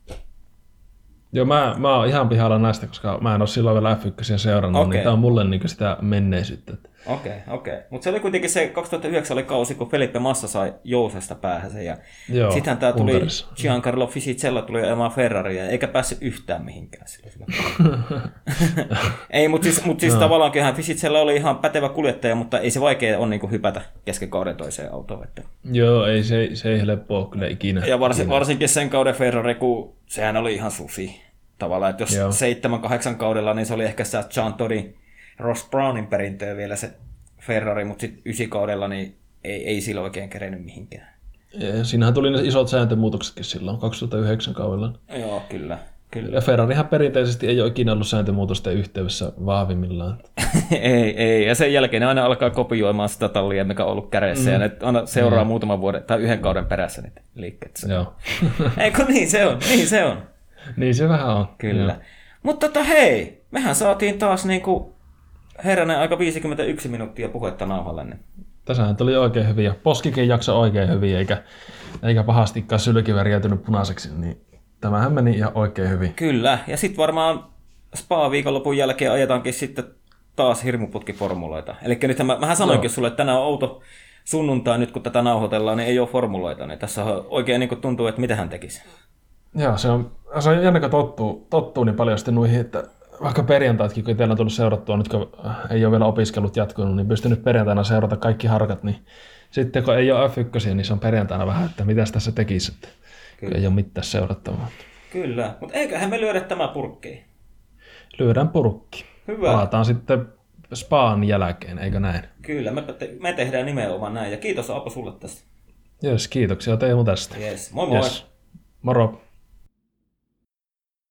Joo, mä, mä oon ihan pihalla näistä, koska mä en ole silloin vielä F1 seurannut, Okei. niin tää on mulle niin sitä menneisyyttä. Okei, okay, okei. Okay. Mutta se oli kuitenkin se 2009 oli kausi, kun Felipe Massa sai Jousesta päähän ja Joo, sittenhän tämä tuli, Unkarissa. Giancarlo Fisichella tuli ajamaan Ferraria, eikä päässyt yhtään mihinkään sillä. ei, mutta siis, mut siis tavallaan kyllähän Fisichella oli ihan pätevä kuljettaja, mutta ei se vaikea ole niinku hypätä kesken kauden toiseen autoon. Että. Joo, ei se, se ei helppoa ole kyllä ikinä. Ja varsin, varsinkin sen kauden Ferrari, kun sehän oli ihan susi. Tavallaan, että jos Joo. seitsemän, kahdeksan kaudella, niin se oli ehkä sitä John Toddy, Ross Brownin perintöä vielä se Ferrari, mutta sitten ysi kaudella niin ei, ei sillä oikein kerennyt mihinkään. Ja siinähän tuli ne isot sääntömuutoksetkin silloin 2009 kaudella. Joo, kyllä. kyllä. Ja Ferrarihan perinteisesti ei ole ikinä ollut sääntömuutosten yhteydessä vahvimmillaan. ei, ei. Ja sen jälkeen ne aina alkaa kopioimaan sitä tallia, mikä on ollut kädessä, mm. ja ne aina seuraa mm. muutaman vuoden tai yhden kauden perässä niitä liikkeet. Joo. Eikö niin se on, niin se on. niin se vähän on. Kyllä. Mutta tota hei, mehän saatiin taas niinku herranen aika 51 minuuttia puhetta nauhalle. Niin. Tässähän tuli oikein hyvin ja Poskikin jakso oikein hyvin, eikä, eikä pahastikaan sylki värjäytynyt punaiseksi, niin tämähän meni ihan oikein hyvin. Kyllä, ja sitten varmaan Spa-viikonlopun jälkeen ajetaankin sitten taas hirmuputkiformuloita. Eli nyt mä, mähän sanoinkin sulle, että tänään on outo sunnuntai nyt, kun tätä nauhoitellaan, niin ei ole formuloita. Niin tässä on oikein niin tuntuu, että mitä hän tekisi. Joo, se on, se on jännä, kun tottuu, tottuu niin paljon sitten noihin, että vaikka perjantaitkin, kun teillä on tullut seurattua, nyt kun ei ole vielä opiskelut jatkunut, niin pystynyt perjantaina seurata kaikki harkat, niin sitten kun ei ole F1, niin se on perjantaina vähän, että mitäs tässä tekisi, että Kyllä. ei ole mitään seurattavaa. Kyllä, mutta eiköhän me lyödä tämä purkkiin. Lyödään purkki. Hyvä. Palataan sitten Spaan jälkeen, eikö näin? Kyllä, me, te, me tehdään nimenomaan näin. Ja kiitos Aapo sulle tästä. Jes, kiitoksia Teemu tästä. Yes. Moi moi. Jes. Moro.